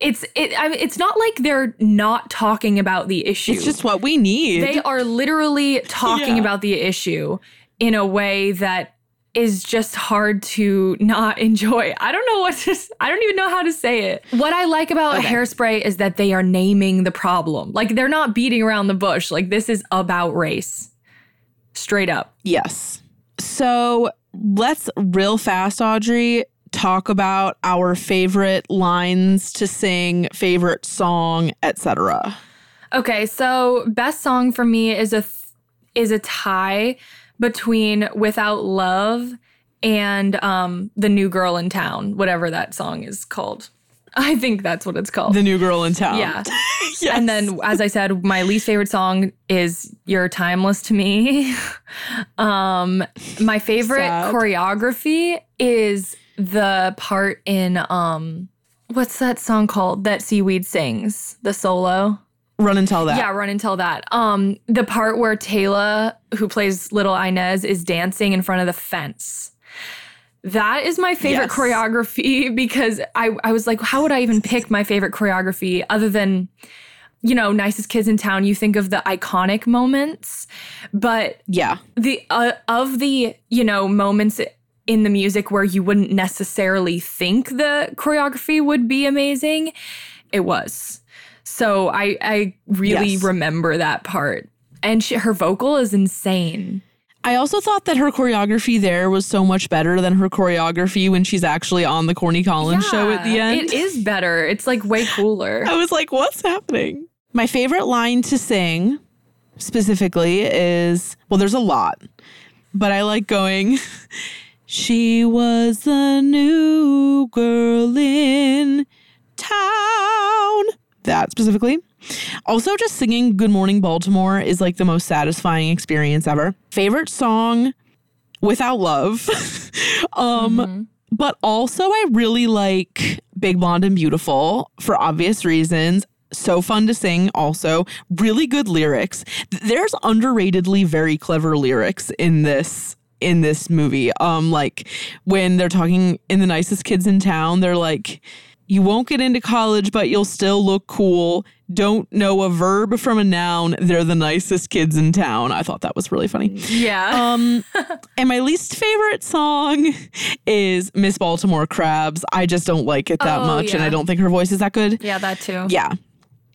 it's it I mean, it's not like they're not talking about the issue.
It's just what we need.
They are literally talking
Yeah.
about the issue in a way that is just hard to not enjoy. I don't know what to I don't even know how to say it. What I like about
Okay.
Hairspray is that they are naming the problem. Like they're not beating around the bush. Like this is about race. Straight up.
Yes. So let's real fast, Audrey, talk about our favorite lines to sing, favorite song, etc.
Okay, so best song for me is a th- is a tie between Without Love and um The New Girl in Town, whatever that song is called. I think that's what it's called.
The new girl in town.
Yeah. And then as I said, my least favorite song is You're Timeless to Me. um my favorite
Sad.
choreography is the part in um what's that song called that Seaweed sings? The solo?
Run and tell that.
Yeah, run and tell that. Um, the part where Taylor, who plays little Inez, is dancing in front of the fence. That is my favorite
Yes.
choreography because I, I was like, how would I even pick my favorite choreography other than, you know, nicest kids in town? You think of the iconic moments, but
Yeah.
the uh, of the you know moments in the music where you wouldn't necessarily think the choreography would be amazing, it was. So I I really
Yes.
remember that part, and she, her vocal is insane.
I also thought that her choreography there was so much better than her choreography when she's actually on the Corny Collins show at the end.
it is better. It's like way cooler.
I was like, what's happening? My favorite line to sing specifically is well, there's a lot, but I like going, She was the new girl in town. That specifically. Also, just singing Good Morning Baltimore is like the most satisfying experience ever. Favorite song without love. um, but also I really like Big Blonde and Beautiful for obvious reasons. So fun to sing, also. Really good lyrics. There's underratedly very clever lyrics in this in this movie. Um, like when they're talking in the nicest kids in town, they're like, you won't get into college, but you'll still look cool. Don't know a verb from a noun. They're the nicest kids in town. I thought that was really funny.
Yeah.
Um, and my least favorite song is Miss Baltimore Crabs. I just don't like it that
Oh,
much, and. I don't think her voice is that good.
yeah, that too.
Yeah.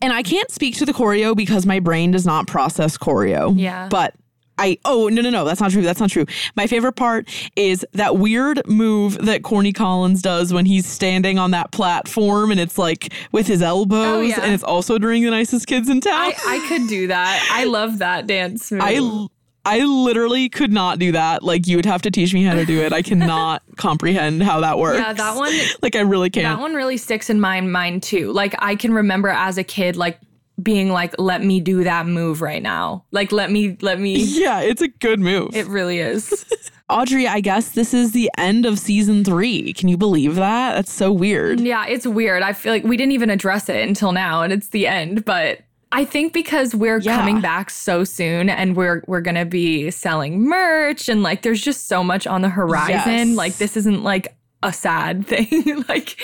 And I can't speak to the choreo because my brain does not process choreo.
Yeah.
But I oh no no no that's not true that's not true. My favorite part is that weird move that Corny Collins does when he's standing on that platform and it's like with his elbows
Oh, yeah.
and it's also during the nicest kids in town.
I, I could do that. I love that dance move.
I I literally could not do that. Like you would have to teach me how to do it. I cannot comprehend how that works.
Yeah, that one-
Like I really can't.
That one really sticks in my mind too. Like I can remember as a kid, like being like, "Let me do that move right now." Like let me, let me.
Yeah, it's a good move.
It really is.
Audrey, I guess this is the end of season three. Can you believe that? That's so weird.
yeah, it's weird. I feel like we didn't even address it until now, and it's the end. But I think because we're
Yeah.
coming back so soon, and we're we're gonna be selling merch, and like there's just so much on the horizon.
Yes.
Like this isn't like a sad thing. like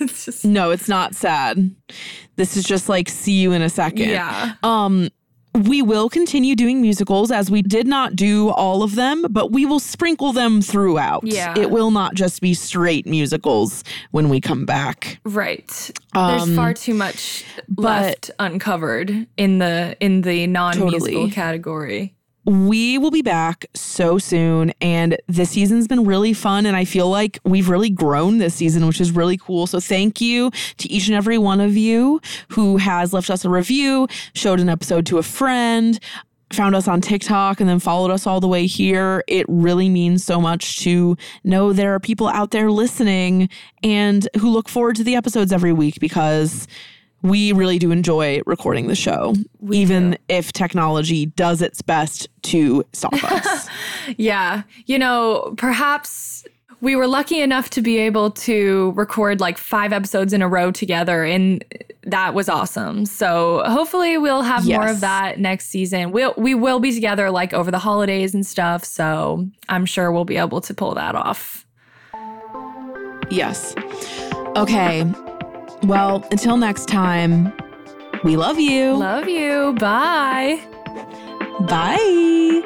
it's just
No, it's not sad. This is just like see you in a second.
Yeah.
Um we will continue doing musicals as we did not do all of them, but we will sprinkle them throughout.
Yeah.
It will not just be straight musicals when we come back.
Right.
Um,
There's far too much left uncovered in the in the non-musical
Totally.
category.
We will be back so soon, and this season's been really fun. And I feel like we've really grown this season, which is really cool. So, thank you to each and every one of you who has left us a review, showed an episode to a friend, found us on TikTok, and then followed us all the way here. It really means so much to know there are people out there listening and who look forward to the episodes every week because we really do enjoy recording the show, even if technology does its best to stop us.
Yeah. You know, perhaps we were lucky enough to be able to record like five episodes in a row together and that was awesome. So hopefully we'll have more of that next season. We'll we will be together like over the holidays and stuff, so I'm sure we'll be able to pull that off.
yes. Okay. Well, until next time, we love you.
Love you. Bye.
Bye.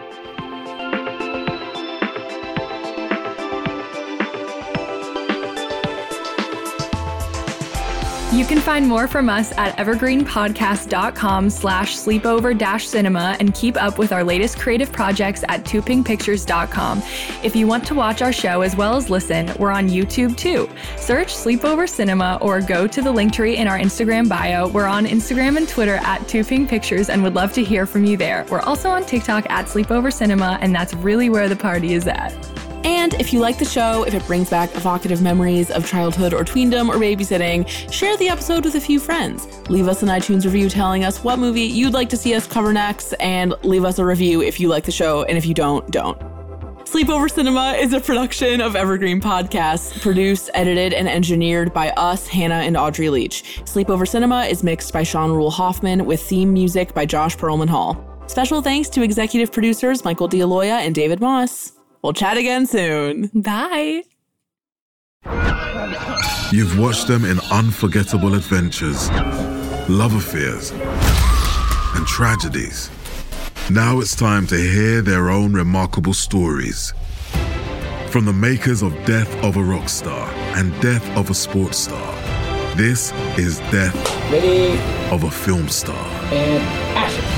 You can find more from us at evergreenpodcast.com slash sleepover dash cinema and keep up with our latest creative projects at toopinkpictures.com. If you want to watch our show as well as listen, we're on YouTube too. Search Sleepover Cinema or go to the link tree in our Instagram bio. We're on Instagram and Twitter at Too Pink Pictures and would love to hear from you there. We're also on TikTok at Sleepover Cinema, and that's really where the party is at.
And if you like the show, if it brings back evocative memories of childhood or tweendom or babysitting, share the episode with a few friends. Leave us an iTunes review telling us what movie you'd like to see us cover next, and leave us a review if you like the show, and if you don't, don't. Sleepover Cinema is a production of Evergreen Podcasts, produced, edited, and engineered by us, Hannah and Audrey Leach. Sleepover Cinema is mixed by Sean Rule Hoffman with theme music by Josh Perlman Hall. Special thanks to executive producers Michael D'Aloia and David Moss. We'll chat again soon.
Bye.
You've watched them in unforgettable adventures, love affairs, and tragedies. Now it's time to hear their own remarkable stories. From the makers of Death of a Rock Star and Death of a Sports Star, this is Death
Ready.
of a Film Star.
And action.